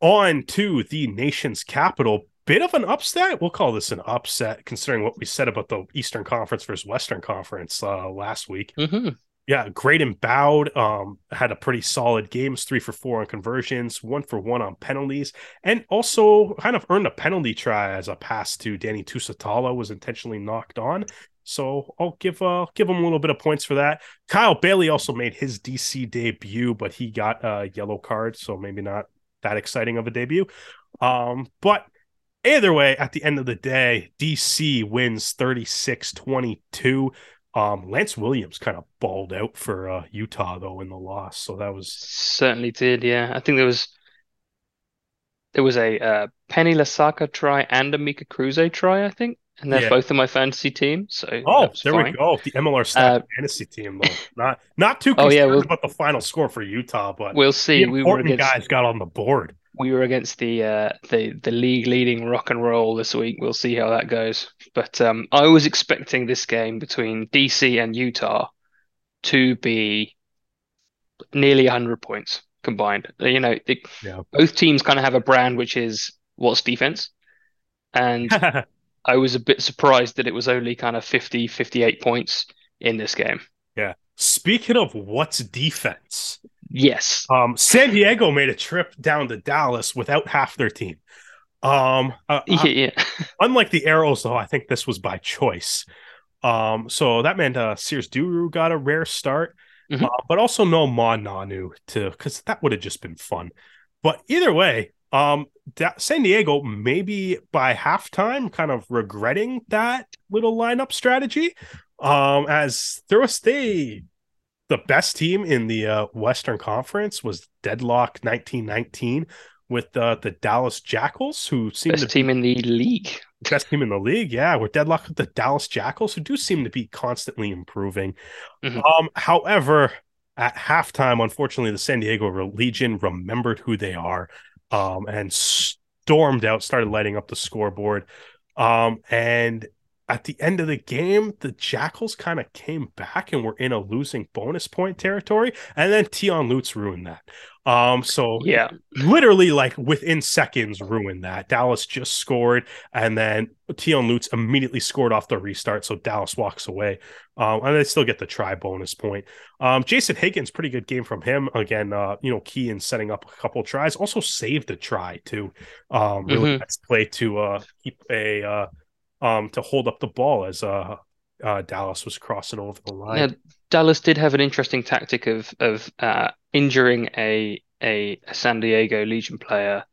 On to the nation's capital. Bit of an upset. We'll call this an upset considering what we said about the Eastern Conference versus Western Conference uh, last week. hmm Yeah, great and bowed. Um, had a pretty solid games, three for four on conversions, one for one on penalties, and also kind of earned a penalty try as a pass to Danny Tusitala was intentionally knocked on. So I'll give uh give him a little bit of points for that. Kyle Bailey also made his DC debut, but he got a yellow card, so maybe not that exciting of a debut. Um, but either way, at the end of the day, DC wins 36-22. Um, Lance Williams kind of balled out for uh, Utah though in the loss, so that was Certainly did, yeah. I think there was there was a uh, Penny Lasaka try and a Mika Cruze try, I think, and they're Yeah. both in my fantasy team, so oh, there fine. we go. The MLR stat Uh, fantasy team though, not not too Oh, yeah, we'll- about the final score for Utah, but We'll the see. We were important against guys got on the board. We were against the uh, the the league leading rock and roll this week. We'll see how that goes. But um, I was expecting this game between DC and Utah to be nearly 100 points combined. You know, it, Yeah. both teams kind of have a brand which is what's defense, and I was a bit surprised that it was only kind of 50, 58 points in this game. yeah. Speaking of what's defense, Yes. um, San Diego made a trip down to Dallas without half their team. Um, uh, Yeah, yeah. unlike the arrows though i think this was by choice um so that meant uh sears duru got a rare start Mhm. uh, but also no Ma'a Nonu to because that would have just been fun but either way um da- san diego maybe by halftime kind of regretting that little lineup strategy um as there was they the best team in the uh, western conference was deadlock 1919 with uh, the dallas jackals who seem Best to team in the league. best team in the league. Yeah, we're deadlocked with the Dallas Jackals, who do seem to be constantly improving. Mhm. Um, however, at halftime, unfortunately, the San Diego Legion remembered who they are, um, and stormed out, started lighting up the scoreboard. Um, and at the end of the game, the Jackals kind of came back and were in a losing bonus point territory, and then Tion Lutz ruined that. Um, so Yeah. literally like within seconds ruined that. Dallas just scored, and then Tion Lutz immediately scored off the restart, so Dallas walks away. Um, and they still get the try bonus point. Um, Jason Higgins, pretty good game from him. Again, uh, you know, key in setting up a couple tries. Also saved a try too. Um, really Mhm. nice play to uh keep a uh um to hold up the ball as uh uh Dallas was crossing over the line. Yeah, Dallas did have an interesting tactic of of uh, injuring a, a San Diego Legion player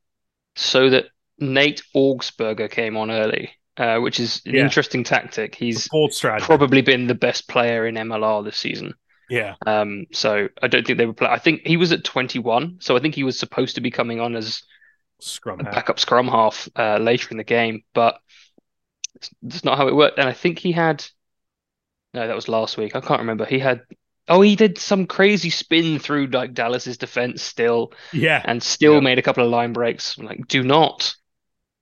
so that Nate Augsburger came on early, uh, which is an Yeah. interesting tactic. He's probably been the best player in MLR this season. yeah. Um, so I don't think they were play. I think he was at 21, so I think he was supposed to be coming on as Scrum backup scrum half uh, later in the game, but that's not how it worked. And I think he had no, that was last week. I can't remember. He had oh, he did some crazy spin through like Dallas's defense still, Yeah. and still Yeah. made a couple of line breaks. Like, do not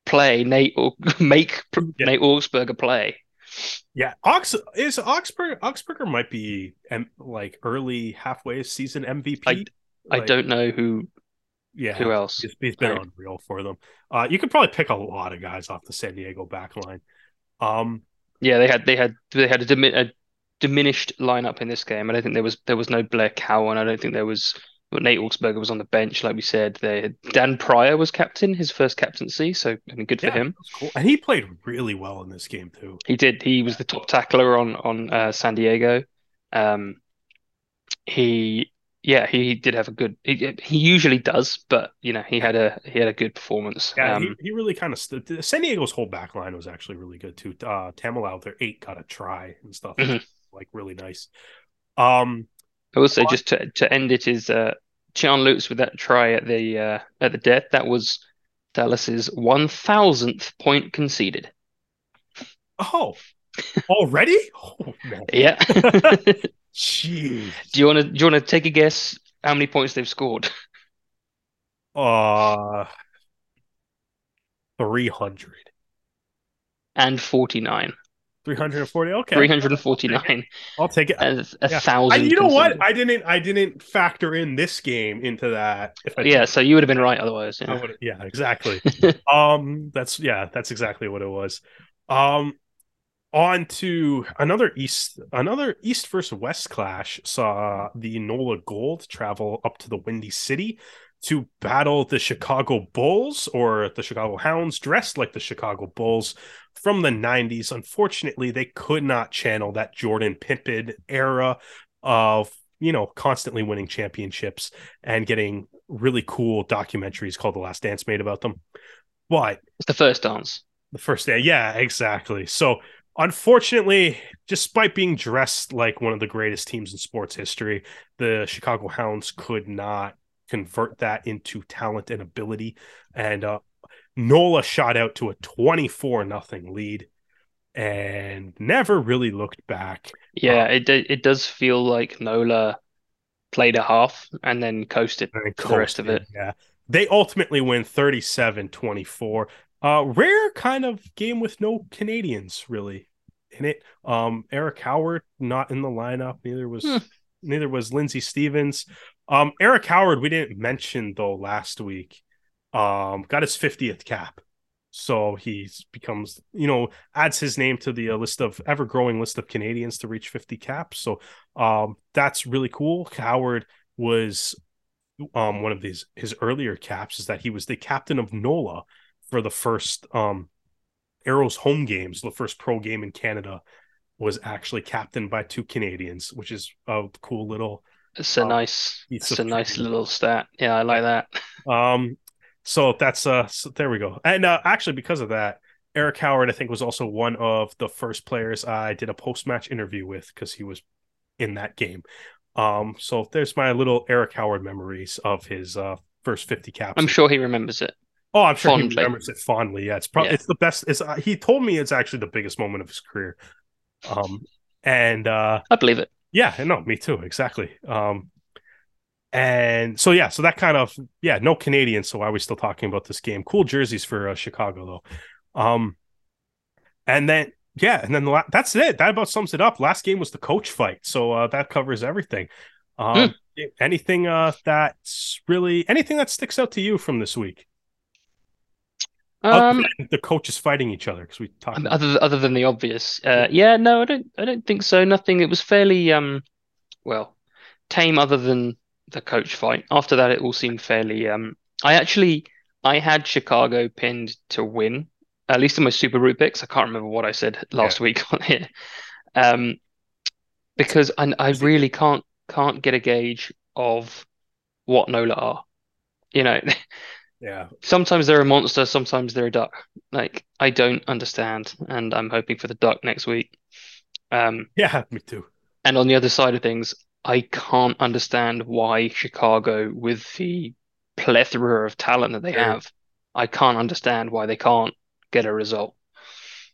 play Nate or make Yeah. Nate Augsburger play. Yeah, Ox is Oxburger. Oxburger might be um, like early halfway season MVP. I- I Like, don't know who Yeah, who else. He's, he's been unreal for them. Uh, you could probably pick a lot of guys off the San Diego backline. Um, Yeah, they had they had they had a, dimi a diminished lineup in this game. I don't think there was there was no Blair Cowan. I don't think there was Nate Augsburger was on the bench, like we said. They Dan Pryor was captain, his first captaincy, so I mean, good for him. cool. And he played really well in this game too. He did. He was the top tackler on on uh, San Diego. Um, he yeah he did have a good. He, he usually does, but you know he had a he had a good performance. Yeah, Um, he, he really kind of st- San Diego's whole back line was actually really good too. Uh, Tamil out there eight got a try and stuff, Mhm. like really nice. Um, I will say just to to end it is uh Sean Lutz with that try at the uh at the death. That was Dallas's one thousandth point conceded. oh, already? Oh no, Yeah. Do you want to do you want to take a guess how many points they've scored? Uh, three hundred. And 49. 340 okay 349 i'll take it and a Yeah. I, thousand you know what i didn't i didn't factor in this game into that if I Yeah, so you would have been right otherwise. Yeah. yeah exactly um that's yeah that's exactly what it was um on to another east another east versus west clash saw the nola gold travel up to the windy city to battle the chicago bulls or the chicago hounds dressed like the chicago bulls from the 90s unfortunately they could not channel that jordan Pippen era of you know constantly winning championships and getting really cool documentaries called the last dance made about them but It's the first dance. the first day. Yeah, exactly. So, unfortunately, despite being dressed like one of the greatest teams in sports history, the Chicago Hounds could not convert that into talent and ability. And uh, Nola shot out to a 24 nothing lead and never really looked back. Yeah, Um, it it does feel like Nola played a half and then coasted and for the rest of it. Yeah. They ultimately win 37 24. Uh, rare kind of game with no Canadians really in it. Um, Eric Howard not in the lineup. Neither was Hmm. neither was Lindsey Stevens. Um, Eric Howard we didn't mention though last week. Um, got his 50th cap. So he's becomes, you know, adds his name to the uh, list of ever growing list of Canadians to reach 50 caps. So um, that's really cool. Howard was um one of these his earlier caps is that he was the captain of NOLA for the first um Arrows home games, the first pro game in Canada was actually captained by two Canadians, which is a cool little It's a Um, nice, it's a nice little stat. Yeah, I like that. um so that's uh so there we go. And uh actually because of that Eric Howard I think was also one of the first players I did a post-match interview with because he was in that game. Um so there's my little Eric Howard memories of his uh first 50 caps. I'm sure he remembers it. Oh, I'm sure Fondly. he remembers it fondly. Yeah, it's probably Yeah. it's the best. It's uh, he told me it's actually the biggest moment of his career. Um, and uh, I believe it. yeah, no, me too, exactly. Um, and so yeah, so that kind of yeah, no Canadians. So why are we still talking about this game? Cool jerseys for uh, Chicago though. Um, and then yeah, and then the la- that's it. That about sums it up. Last game was the coach fight, so uh, that covers everything. Um, anything uh that's really anything that sticks out to you from this week? Other Um, the coaches fighting each other because we talked. about other other than the obvious, uh, yeah, no, I don't, I don't think so. Nothing. It was fairly, um, well, tame. Other than the coach fight. After that, it all seemed fairly. Um, I actually, I had Chicago pinned to win, at least in my Super Root picks. I can't remember what I said last week on here, um, because I, I really can't can't get a gauge of what Nola are. You know, yeah, sometimes they're a monster, sometimes they're a duck. Like I don't understand, and I'm hoping for the duck next week. Um, yeah, me too. and on the other side of things, I can't understand why Chicago, with the plethora of talent that they Sure. have, I can't understand why they can't get a result.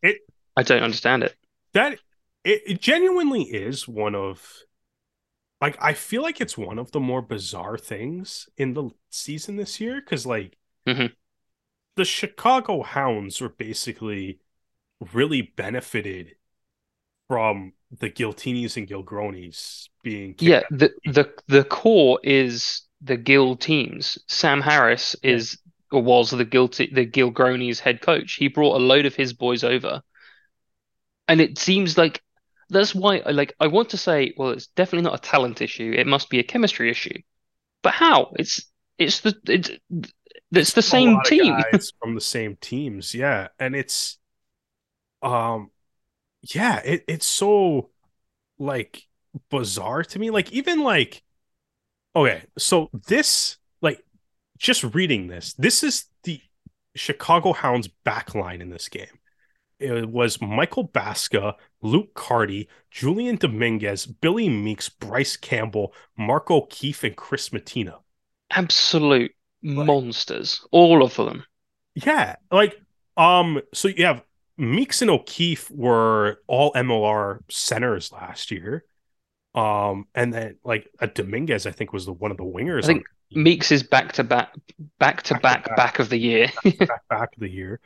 It- I don't understand it. That it, it genuinely is one of like I feel like it's one of the more bizarre things in the season this year because like Mhm. the Chicago Hounds were basically really benefited from the Giltinis and Gilgronis being Yeah, the the the core is the Gill teams. Sam Harris is or was the guilty the Gilgronis head coach. He brought a load of his boys over, and it seems like that's why I like I want to say, well, it's definitely not a talent issue. It must be a chemistry issue. But how? It's it's the it's it's the same team. It's from the same teams, yeah, and it's, um, yeah, it it's so like bizarre to me. Like even like, okay, so this like just reading this, this is the Chicago Hounds backline in this game. It was Michael Baska, Luke Carty, Julian Dominguez, Billy Meeks, Bryce Campbell, Mark O'Keefe, and Chris Matina. Absolute monsters, all of them. Yeah, like um, so you have Meeks and O'Keefe were all MLR centers last year. Um, and then like a Dominguez, I think was the one of the wingers. I think Meeks is back to back, back to back, back, back of the year. back, back of the year.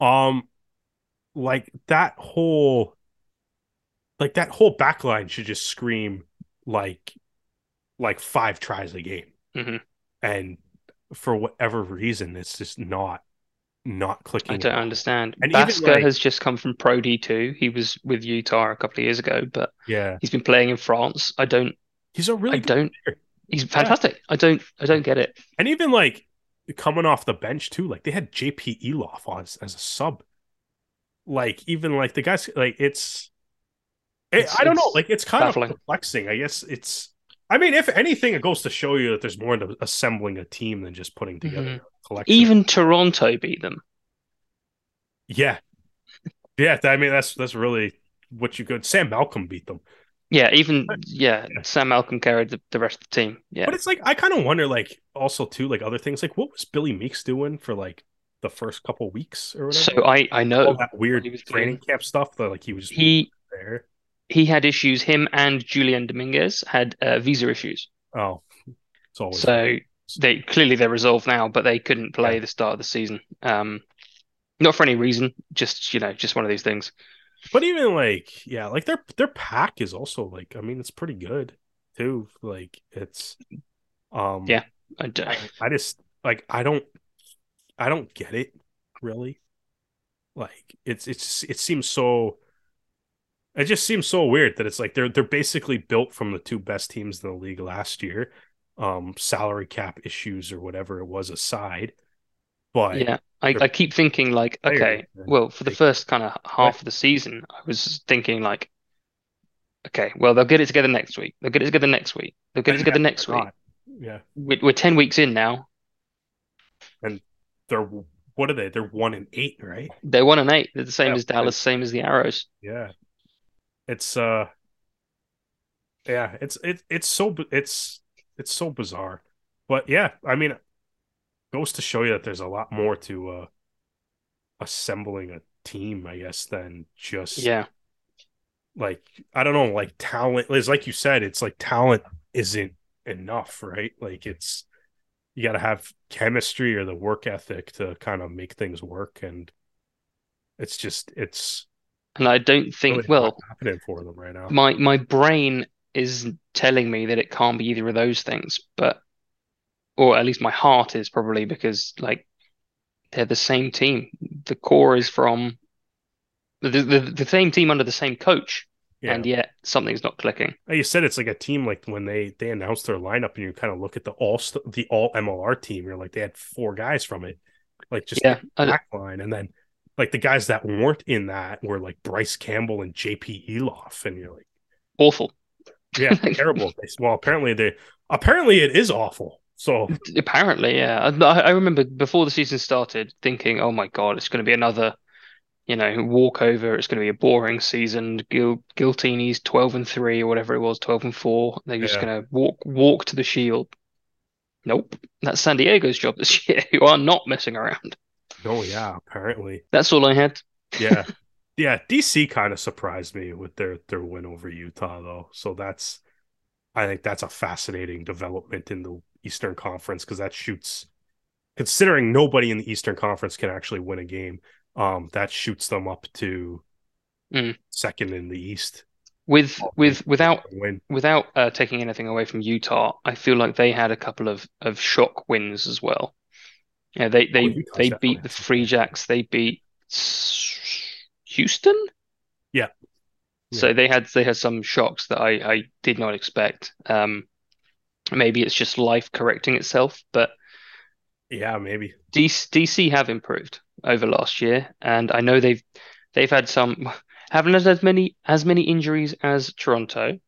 Um, like that whole, like that whole backline should just scream like, like five tries a game, Mhm. and for whatever reason, it's just not, not clicking. I don't understand. And even, like- has just come from Pro D2. He was with Utah a couple of years ago, but Yeah, he's been playing in France. I don't he's a really I good don't player. he's fantastic. I don't I don't get it. And even like coming off the bench too, like they had JP Eloff on as, as a sub. Like even like the guys, like it's, it- I don't know, like it's kind baffling. of perplexing. I guess it's. I mean, if anything, it goes to show you that there's more to assembling a team than just putting together Mhm. a collection. Even Toronto beat them. yeah, yeah. I mean, that's that's really what you could. Sam Malcolm beat them, Yeah, even yeah, yeah. Sam Malcolm carried the, the rest of the team. Yeah. but it's like I kind of wonder, like also too, like other things, like what was Billy Meeks doing for like the first couple weeks or whatever? So I I all know that weird he was training doing. camp stuff that like he was he there. He had issues. Him and Julian Dominguez had uh, visa issues. Oh, it's always So they clearly they're resolved now, but they couldn't play Yeah. the start of the season. Um, not for any reason, just you know, just one of these things. but even like yeah, like their their pack is also like I mean it's pretty good too. Like it's um Yeah. I d- I, I just like I don't I don't get it really. Like it's it's it seems so it just seems so weird that it's like they're they're basically built from the two best teams in the league last year. Um salary cap issues or whatever it was aside. But yeah, I, I keep thinking like, okay, well, for the first kind of half of the season, I was thinking like, okay, well, they'll get it together next week. They'll get it together next week. They'll get it together next week. Yeah. We're, we're 10 weeks in now. And they're what are they? They're one and eight, right? They're one and eight. They're the same Yeah, as Dallas, same as the Arrows. Yeah. It's uh yeah, it's it, it's so it's it's so bizarre. But yeah, I mean goes to show you that there's a lot more to uh assembling a team, I guess, than just Yeah, like I don't know, like talent is like you said, it's like talent isn't enough, right? Like it's you got to have chemistry or the work ethic to kind of make things work and it's just it's and I don't think, well, happening for them right now. my my brain is telling me that it can't be either of those things, but or at least my heart is probably because like they're the same team. The core is from the the, the same team under the same coach, Yeah. and yet something's not clicking. You said, it's like a team. Like when they they announced their lineup, and you kind of look at the all the all MLR team. You're like, they had four guys from it, like just Yeah, back line, and then like the guys that weren't in that were like Bryce Campbell and JP Eloff, and you're like, Awful. yeah, terrible. Well, apparently they apparently it is awful. So Apparently, yeah. I, I remember before the season started thinking, "Oh my God, it's going to be another, you know, walkover. It's going to be a boring season. Gil Giltini's twelve and three or whatever it was, twelve and four. They're just Yeah. going to walk walk to the Shield." Nope, that's San Diego's job this year. Who are not messing around. Oh yeah, apparently That's all I had. yeah, yeah. DC kind of surprised me with their their win over Utah though. So that's I think that's a fascinating development in the Eastern Conference because that shoots considering nobody in the Eastern Conference can actually win a game. Um, that shoots them up to Mm. second in the East. with Oh, with without win. without uh, taking anything away from Utah, I feel like they had a couple of of shock wins as well. Yeah, they they Utah's they beat the Free. Jacks. They beat Houston. Yeah. So they had they had some shocks that I I did not expect. Um, maybe it's just life correcting itself, but Yeah, maybe. DC, DC have improved over last year, and I know they've they've had some haven't had as many as many injuries as Toronto,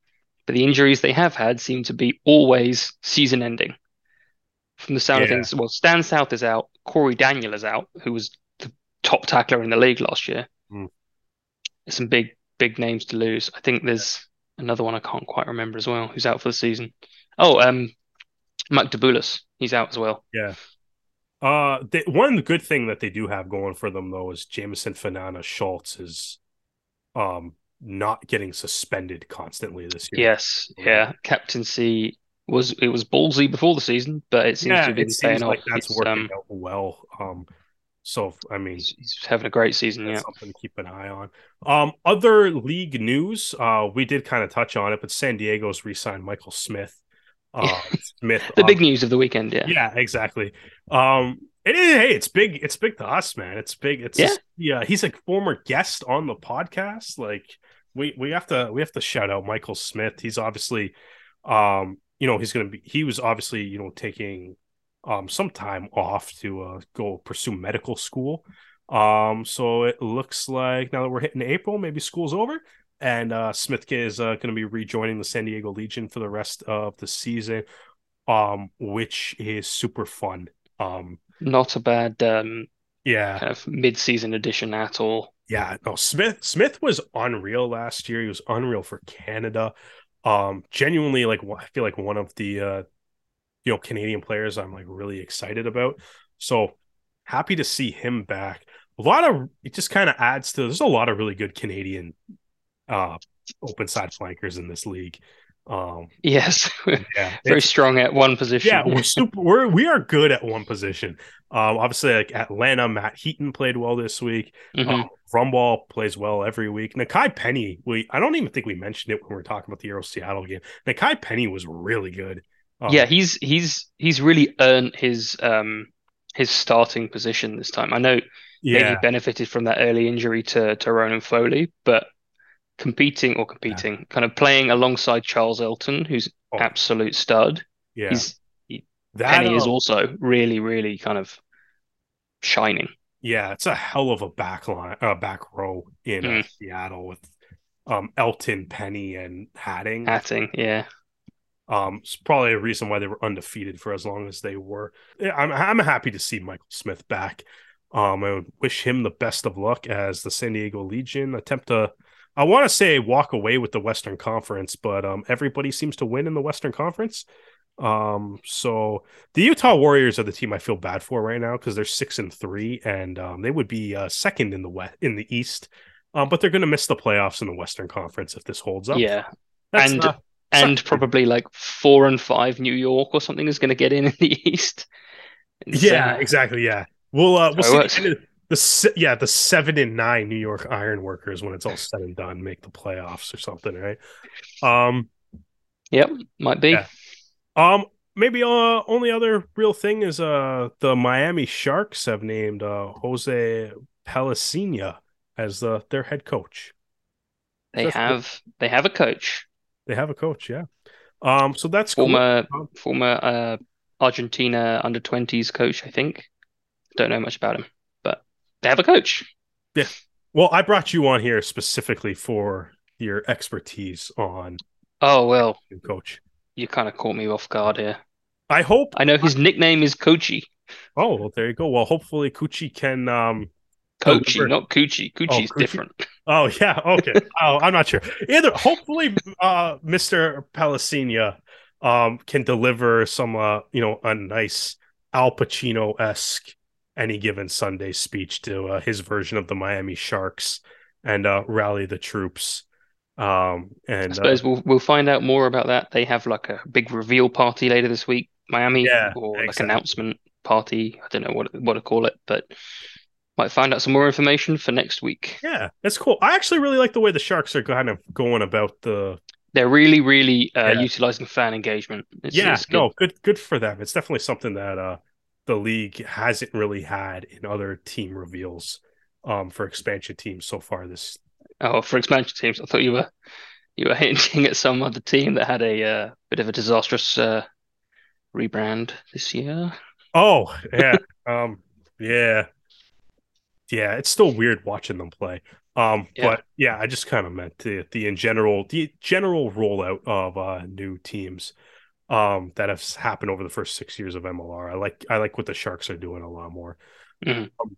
but the injuries they have had seem to be always season ending. From the sound of things, well, Stan South is out, Corey Daniel is out, who was the top tackler in the league last year. There's some big big names to lose. I think there's another one I can't quite remember as well, who's out for the season. Oh, um, Mike DeBulis, he's out as well. Yeah. Uh, they, one good thing that they do have going for them though is Jameson Fanana Schultz is, um, not getting suspended constantly this year. Yes, yeah. Captaincy was it was ballsy before the season, but it seems to yeah, been it paying like off. that's He's, working um, out well. Um, so I mean, he's, having a great season. Yeah, something to keep an eye on. Um, other league news, uh, we did kind of touch on it, but San Diego's re-signed Michael Smith. Uh, Smith, the big news of the weekend. Yeah, yeah, exactly. Um, it is. Hey, it's big. It's big to us, man. It's big. It's Yeah. just- yeah. He's a former guest on the podcast. Like we we have to we have to shout out Michael Smith. He's obviously, um, you know, he's gonna be. He was obviously you know taking um some time off to uh go pursue medical school. Um, so it looks like now that we're hitting April, maybe school's over. And uh, Smith is uh, going to be rejoining the San Diego Legion for the rest of the season um, which is super fun. Um, not a bad um, yeah, kind of mid-season addition at all. yeah. No, Smith Smith was unreal last year. He was unreal for Canada. Um, genuinely, like I feel like one of the uh, you know Canadian players I'm like really excited about. So happy to see him back. A lot of it just kind of adds to. There's a lot of really good Canadian uh open side flankers in this league. Um, Yes, yeah, very strong at one position. Yeah, we're super. We're we are good at one position. Um, obviously, like Atlanta, Matt Heaton played well this week. Mhm. Um, Rumball plays well every week. Nakai Penny, we I don't even think we mentioned it when we were talking about the Aero Seattle game. Nakai Penny was really good. Um, yeah, he's he's he's really earned his um his starting position this time. I know maybe yeah, he benefited from that early injury to to Ronan Foley, but competing or competing, kind of playing alongside Charles Elton, who's Oh. absolute stud. yeah. He's that Penny is uh, also really, really kind of shining. yeah, it's a hell of a back line, uh, back row in uh, Mm. Seattle with um Elton, Penny, and Hattingh. Hattingh, yeah. Um, it's probably a reason why they were undefeated for as long as they were. I'm I'm happy to see Michael Smith back. Um, I would wish him the best of luck as the San Diego Legion attempt to. I want to say walk away with the Western Conference, but um, everybody seems to win in the Western Conference. Um, so the Utah Warriors are the team I feel bad for right now because they're six and three, and um, they would be uh, second in the west in the East. Um, but they're going to miss the playoffs in the Western Conference if this holds up. Yeah. That's, and uh, and probably like four and five New York or something is going to get in in the East. It's, Yeah, uh, exactly. Yeah, we'll uh, we'll So see the, works. end of- the se- yeah the seven and nine New York Iron Workers when it's all said and done make the playoffs or something, right? Um, Yep, might be. Yeah. um, maybe uh only other real thing is uh the Miami Sharks have named uh Jose Pellicena as the their head coach. They That's have they have a coach, They have a coach, yeah. Um, so that's cool. former Um, former uh, Argentina under twenties coach, I think. Don't know much about him, they have a coach. Yeah. Well, I brought you on here specifically for your expertise on Oh well, coach. you kind of caught me off guard here. I hope I know his nickname is Coachy. Oh, well, there you go. Well, hopefully Cucci can um Coachy, Deliver. not Coochie. Coochie's Coochie? different. Oh yeah, okay. oh, I'm not sure. Either hopefully uh Mr. Pellicena um can deliver some uh you know a nice Al Pacino-esque any given Sunday speech to uh, his version of the Miami Sharks and uh rally the troops. Um I and uh, suppose we'll we'll find out more about that. They have like a big reveal party later this week, Miami, Yeah, or like announcement party. I don't know what what to call it, but Might find out some more information for next week. Yeah, that's cool. I actually really like the way the Sharks are kind of going about the. They're really, really uh, Yeah. utilizing fan engagement. It's, yeah, it's good. no, good, good for them. It's definitely something that uh the league hasn't really had in other team reveals, um, for expansion teams so far this Oh, for expansion teams, I thought you were you were hinting at some other team that had a uh, bit of a disastrous uh, rebrand this year. Oh, yeah. um, yeah. Yeah, it's still weird watching them play. Um, Yeah. but yeah, I just kind of meant the the in general the general rollout of uh new teams um that have happened over the first six years of MLR. I like I like what the Sharks are doing a lot more. Mhm. Um,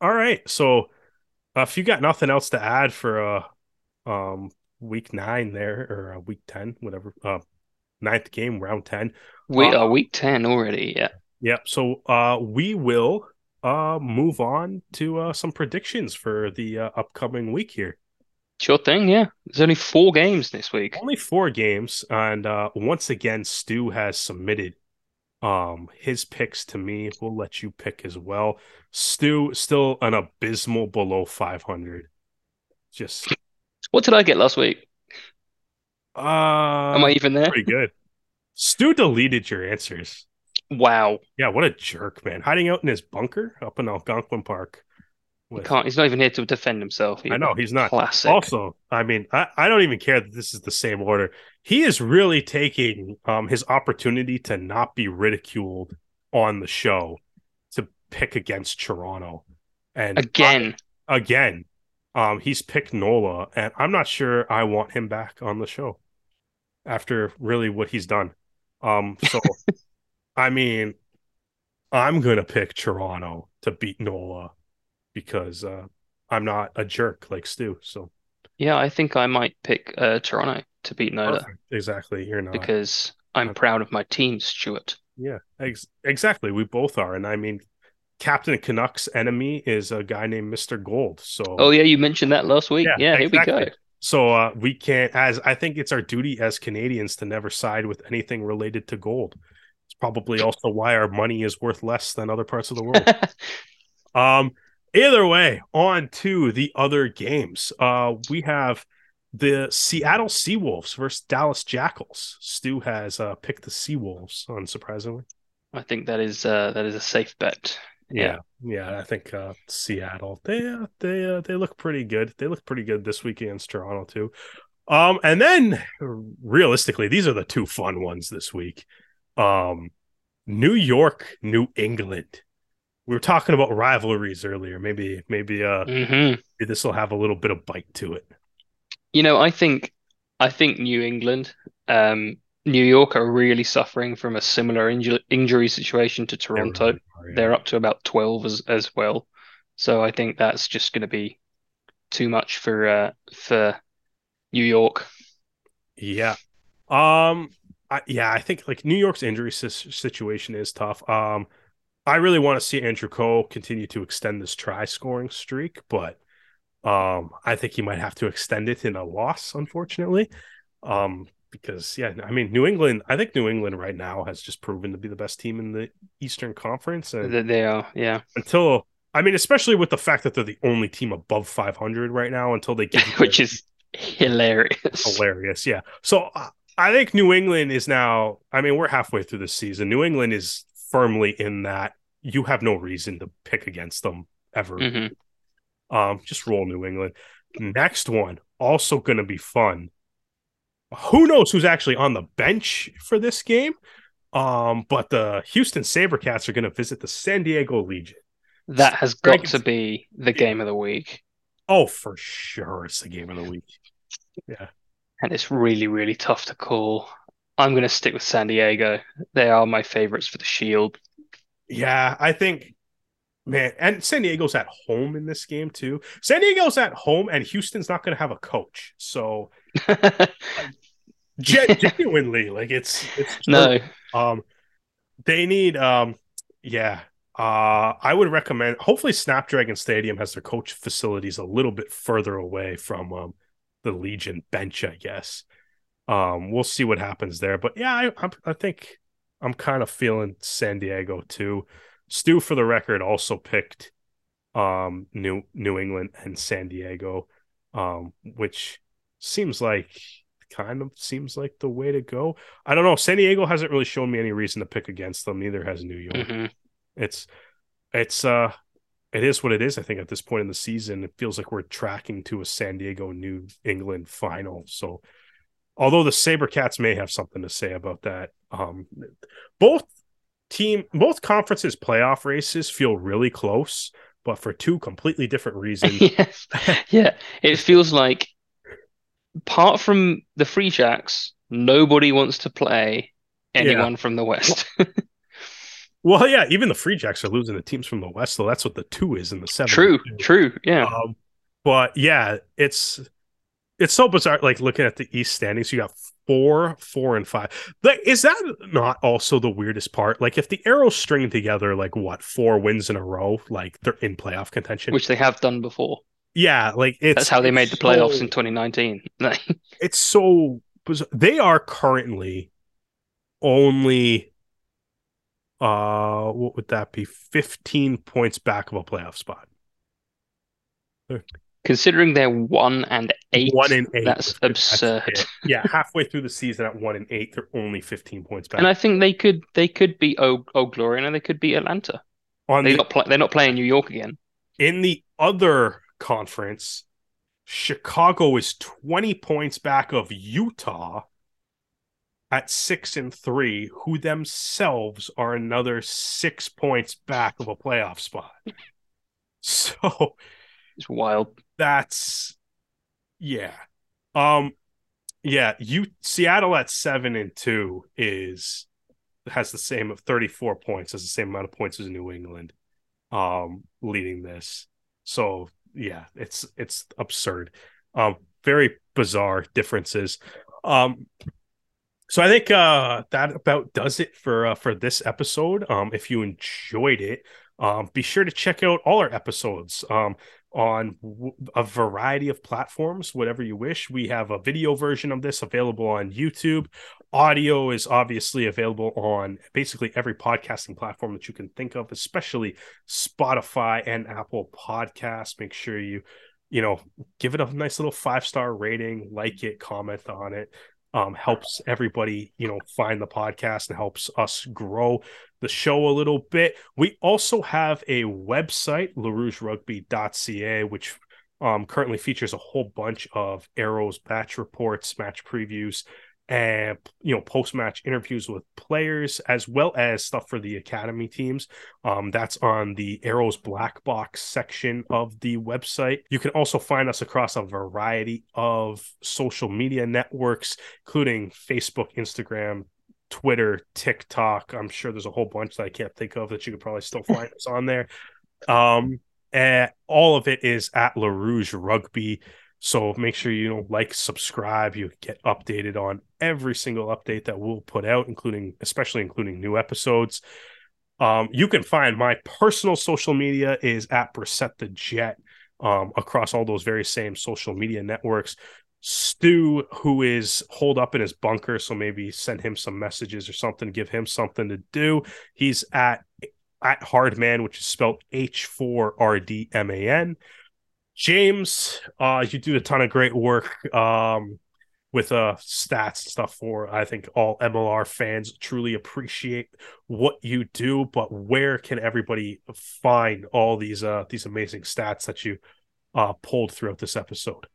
all right, so uh, if you got nothing else to add for uh um week nine there or uh, week ten, whatever, uh ninth game, round ten. We Uh, are week ten already. Yeah. Yeah. So uh we will uh move on to uh some predictions for the uh, upcoming week here. Sure thing, yeah. There's only four games this week. Only four games and uh once again Stu has submitted um his picks to me. We'll let you pick as well. Stu still an abysmal below 500. Just What did I get last week? uh Am I even there? pretty good. Stu deleted your answers. Wow. Yeah, what a jerk, man. Hiding out in his bunker up in Algonquin Park. He can't he's not even here to defend himself. I know he's not. Classic. Also, I mean, I, I don't even care that this is the same order. He is really taking um his opportunity to not be ridiculed on the show to pick against Toronto. And Again. I- again, um he's picked Nola, and I'm not sure I want him back on the show after really what he's done. Um so I mean, I'm gonna pick Toronto to beat Nola because uh I'm not a jerk like Stu. So Yeah, I think I might pick uh, Toronto to beat Perfect. Exactly. You're not. because I'm proud of my team, Stuart. yeah. Ex- exactly. We both are. And I mean, Captain Canucks' enemy is a guy named Mr. Gold. So, Oh yeah, you mentioned that last week. Yeah, Yeah, here we go. so uh, we can't, as I think it's our duty as Canadians to never side with anything related to gold. It's probably also why our money is worth less than other parts of the world. Um, either way, on to the other games. Uh, we have the Seattle Seawolves versus Dallas Jackals. Stu has uh, picked the Seawolves, unsurprisingly. I think that is uh, that is a safe bet. Yeah, yeah, I think uh, Seattle. They uh, they uh, they look pretty good. They look pretty good this week against Toronto too. Um, and then realistically, these are the two fun ones this week. Um, New York, New England. We were talking about rivalries earlier. Maybe maybe uh hmm this will have a little bit of bite to it. You know, I think I think New England, um, New York are really suffering from a similar inju injury situation to Toronto. really are, yeah. They're up to about 12 as as well. So I think that's just going to be too much for uh, for New York. Yeah. Um. I, yeah, I think like New York's injury situation is tough. Um, I really want to see Andrew Coe continue to extend this try scoring streak, but um, I think he might have to extend it in a loss, unfortunately. Um, because yeah, I mean New England. I think New England right now has just proven to be the best team in the Eastern Conference, and They are, yeah. until I mean, especially with the fact that they're the only team above 500 right now, until they get Which is hilarious. hilarious. Yeah. So I think New England is now, I mean, we're halfway through the season. New England is firmly in that you have no reason to pick against them ever. hmm Um, just roll New England. Next one, also going to be fun. Who knows who's actually on the bench for this game? Um, but the Houston Sabercats are going to visit the San Diego Legion. That has got Dragons- to be the game of the week. Oh, for sure, it's the game of the week. Yeah. And it's really, really tough to call. I'm going to stick with San Diego. They are my favorites for the Shield. Yeah, I think, man, and San Diego's at home in this game too. San Diego's at home, and Houston's not going to have a coach. So gen- genuinely, like it's it's true. No, Um, they need um, yeah. Uh, I would recommend. Hopefully, Snapdragon Stadium has their coach facilities a little bit further away from um the Legion bench. I guess. Um, we'll see what happens there, but yeah, I I, I think I'm kind of feeling San Diego too. Stu, for the record, also picked um, New New England and San Diego, um, which seems like kind of seems like the way to go. I don't know. San Diego hasn't really shown me any reason to pick against them. Neither has New York. Mhm. It's it's uh it is what it is. I think at this point in the season, it feels like we're tracking to a San Diego New England final. So although the Sabercats may have something to say about that, um both team both conferences playoff races feel really close, but for two completely different reasons. yes. Yeah. It feels like, apart from the Free Jacks, nobody wants to play anyone from the West. well, yeah, even the Free Jacks are losing the teams from the West, so that's what the two is in the seven. True. True. Yeah. Um, but yeah, it's it's so bizarre. Like looking at the East standings, you got four, four, and five. Like, is that not also the weirdest part? Like, if the arrows string together, like what four wins in a row, like they're in playoff contention. Which they have done before. yeah, like it's That's how they made the playoffs so- in 2019. It's so bizarre. They are currently only uh what would that be 15 points back of a playoff spot considering they're one and eight, one and eight that's absurd. yeah halfway through the season at one and eight they're only 15 points back And I think they could they could beat Old, Old Glory and they could beat Atlanta. on They the play, they're not playing New York again. in the other conference chicago is 20 points back of utah at six and three who themselves are another six points back of a playoff spot so It's wild. that's yeah. Um yeah you seattle at seven and two is has the same of 34 points has the same amount of points as new england um leading this. So yeah it's it's absurd. Um very bizarre differences. Um so i think uh that about does it for uh, for this episode. Um if you enjoyed it um be sure to check out all our episodes. Um on a variety of platforms, whatever you wish. We have a video version of this available on YouTube. Audio is obviously available on basically every podcasting platform that you can think of, especially Spotify and Apple Podcasts. Make sure you, you know, give it a nice little five star rating, like it, comment on it. Um, helps everybody, you know, find the podcast and helps us grow the show a little bit. We also have a website, larougerugby.ca, which um, currently features a whole bunch of arrows, match reports, match previews, and you know post-match interviews with players, as well as stuff for the academy teams. Um, that's on the arrows black box section of the website. You can also find us across a variety of social media networks, including Facebook, Instagram, Twitter, TikTok. I'm sure there's a whole bunch that I can't think of that you could probably still find us on there. Um, and all of it is at La Rouge Rugby. So make sure you like, subscribe. You get updated on every single update that we'll put out, including, especially including new episodes. Um, you can find my personal social media is at Brissette the Jet um, across all those very same social media networks. Stu, who is holed up in his bunker, so maybe send him some messages or something, give him something to do. He's at at Hardman, which is spelled H four R D M A N. James, uh, you do a ton of great work um, with uh stats and stuff for I think all MLR fans truly appreciate what you do. But where can everybody find all these uh these amazing stats that you uh pulled throughout this episode?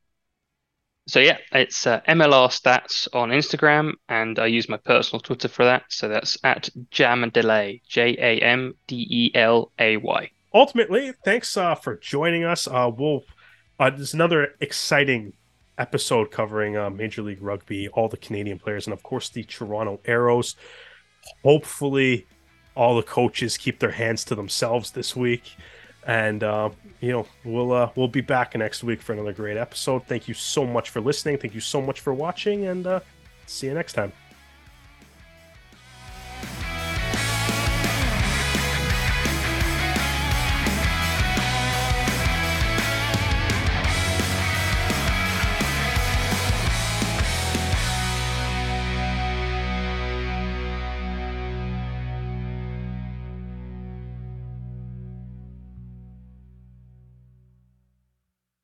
So yeah, it's uh, MLR stats on Instagram, and I use my personal Twitter for that. So that's at Jam Delay, J A M D E L A Y. ultimately, thanks uh, for joining us. Uh, we'll uh, there's another exciting episode covering uh, Major League Rugby, all the Canadian players, and of course the Toronto Arrows. Hopefully, all the coaches keep their hands to themselves this week, and uh, you know we'll uh, we'll be back next week for another great episode. Thank you so much for listening. Thank you so much for watching, and uh, see you next time.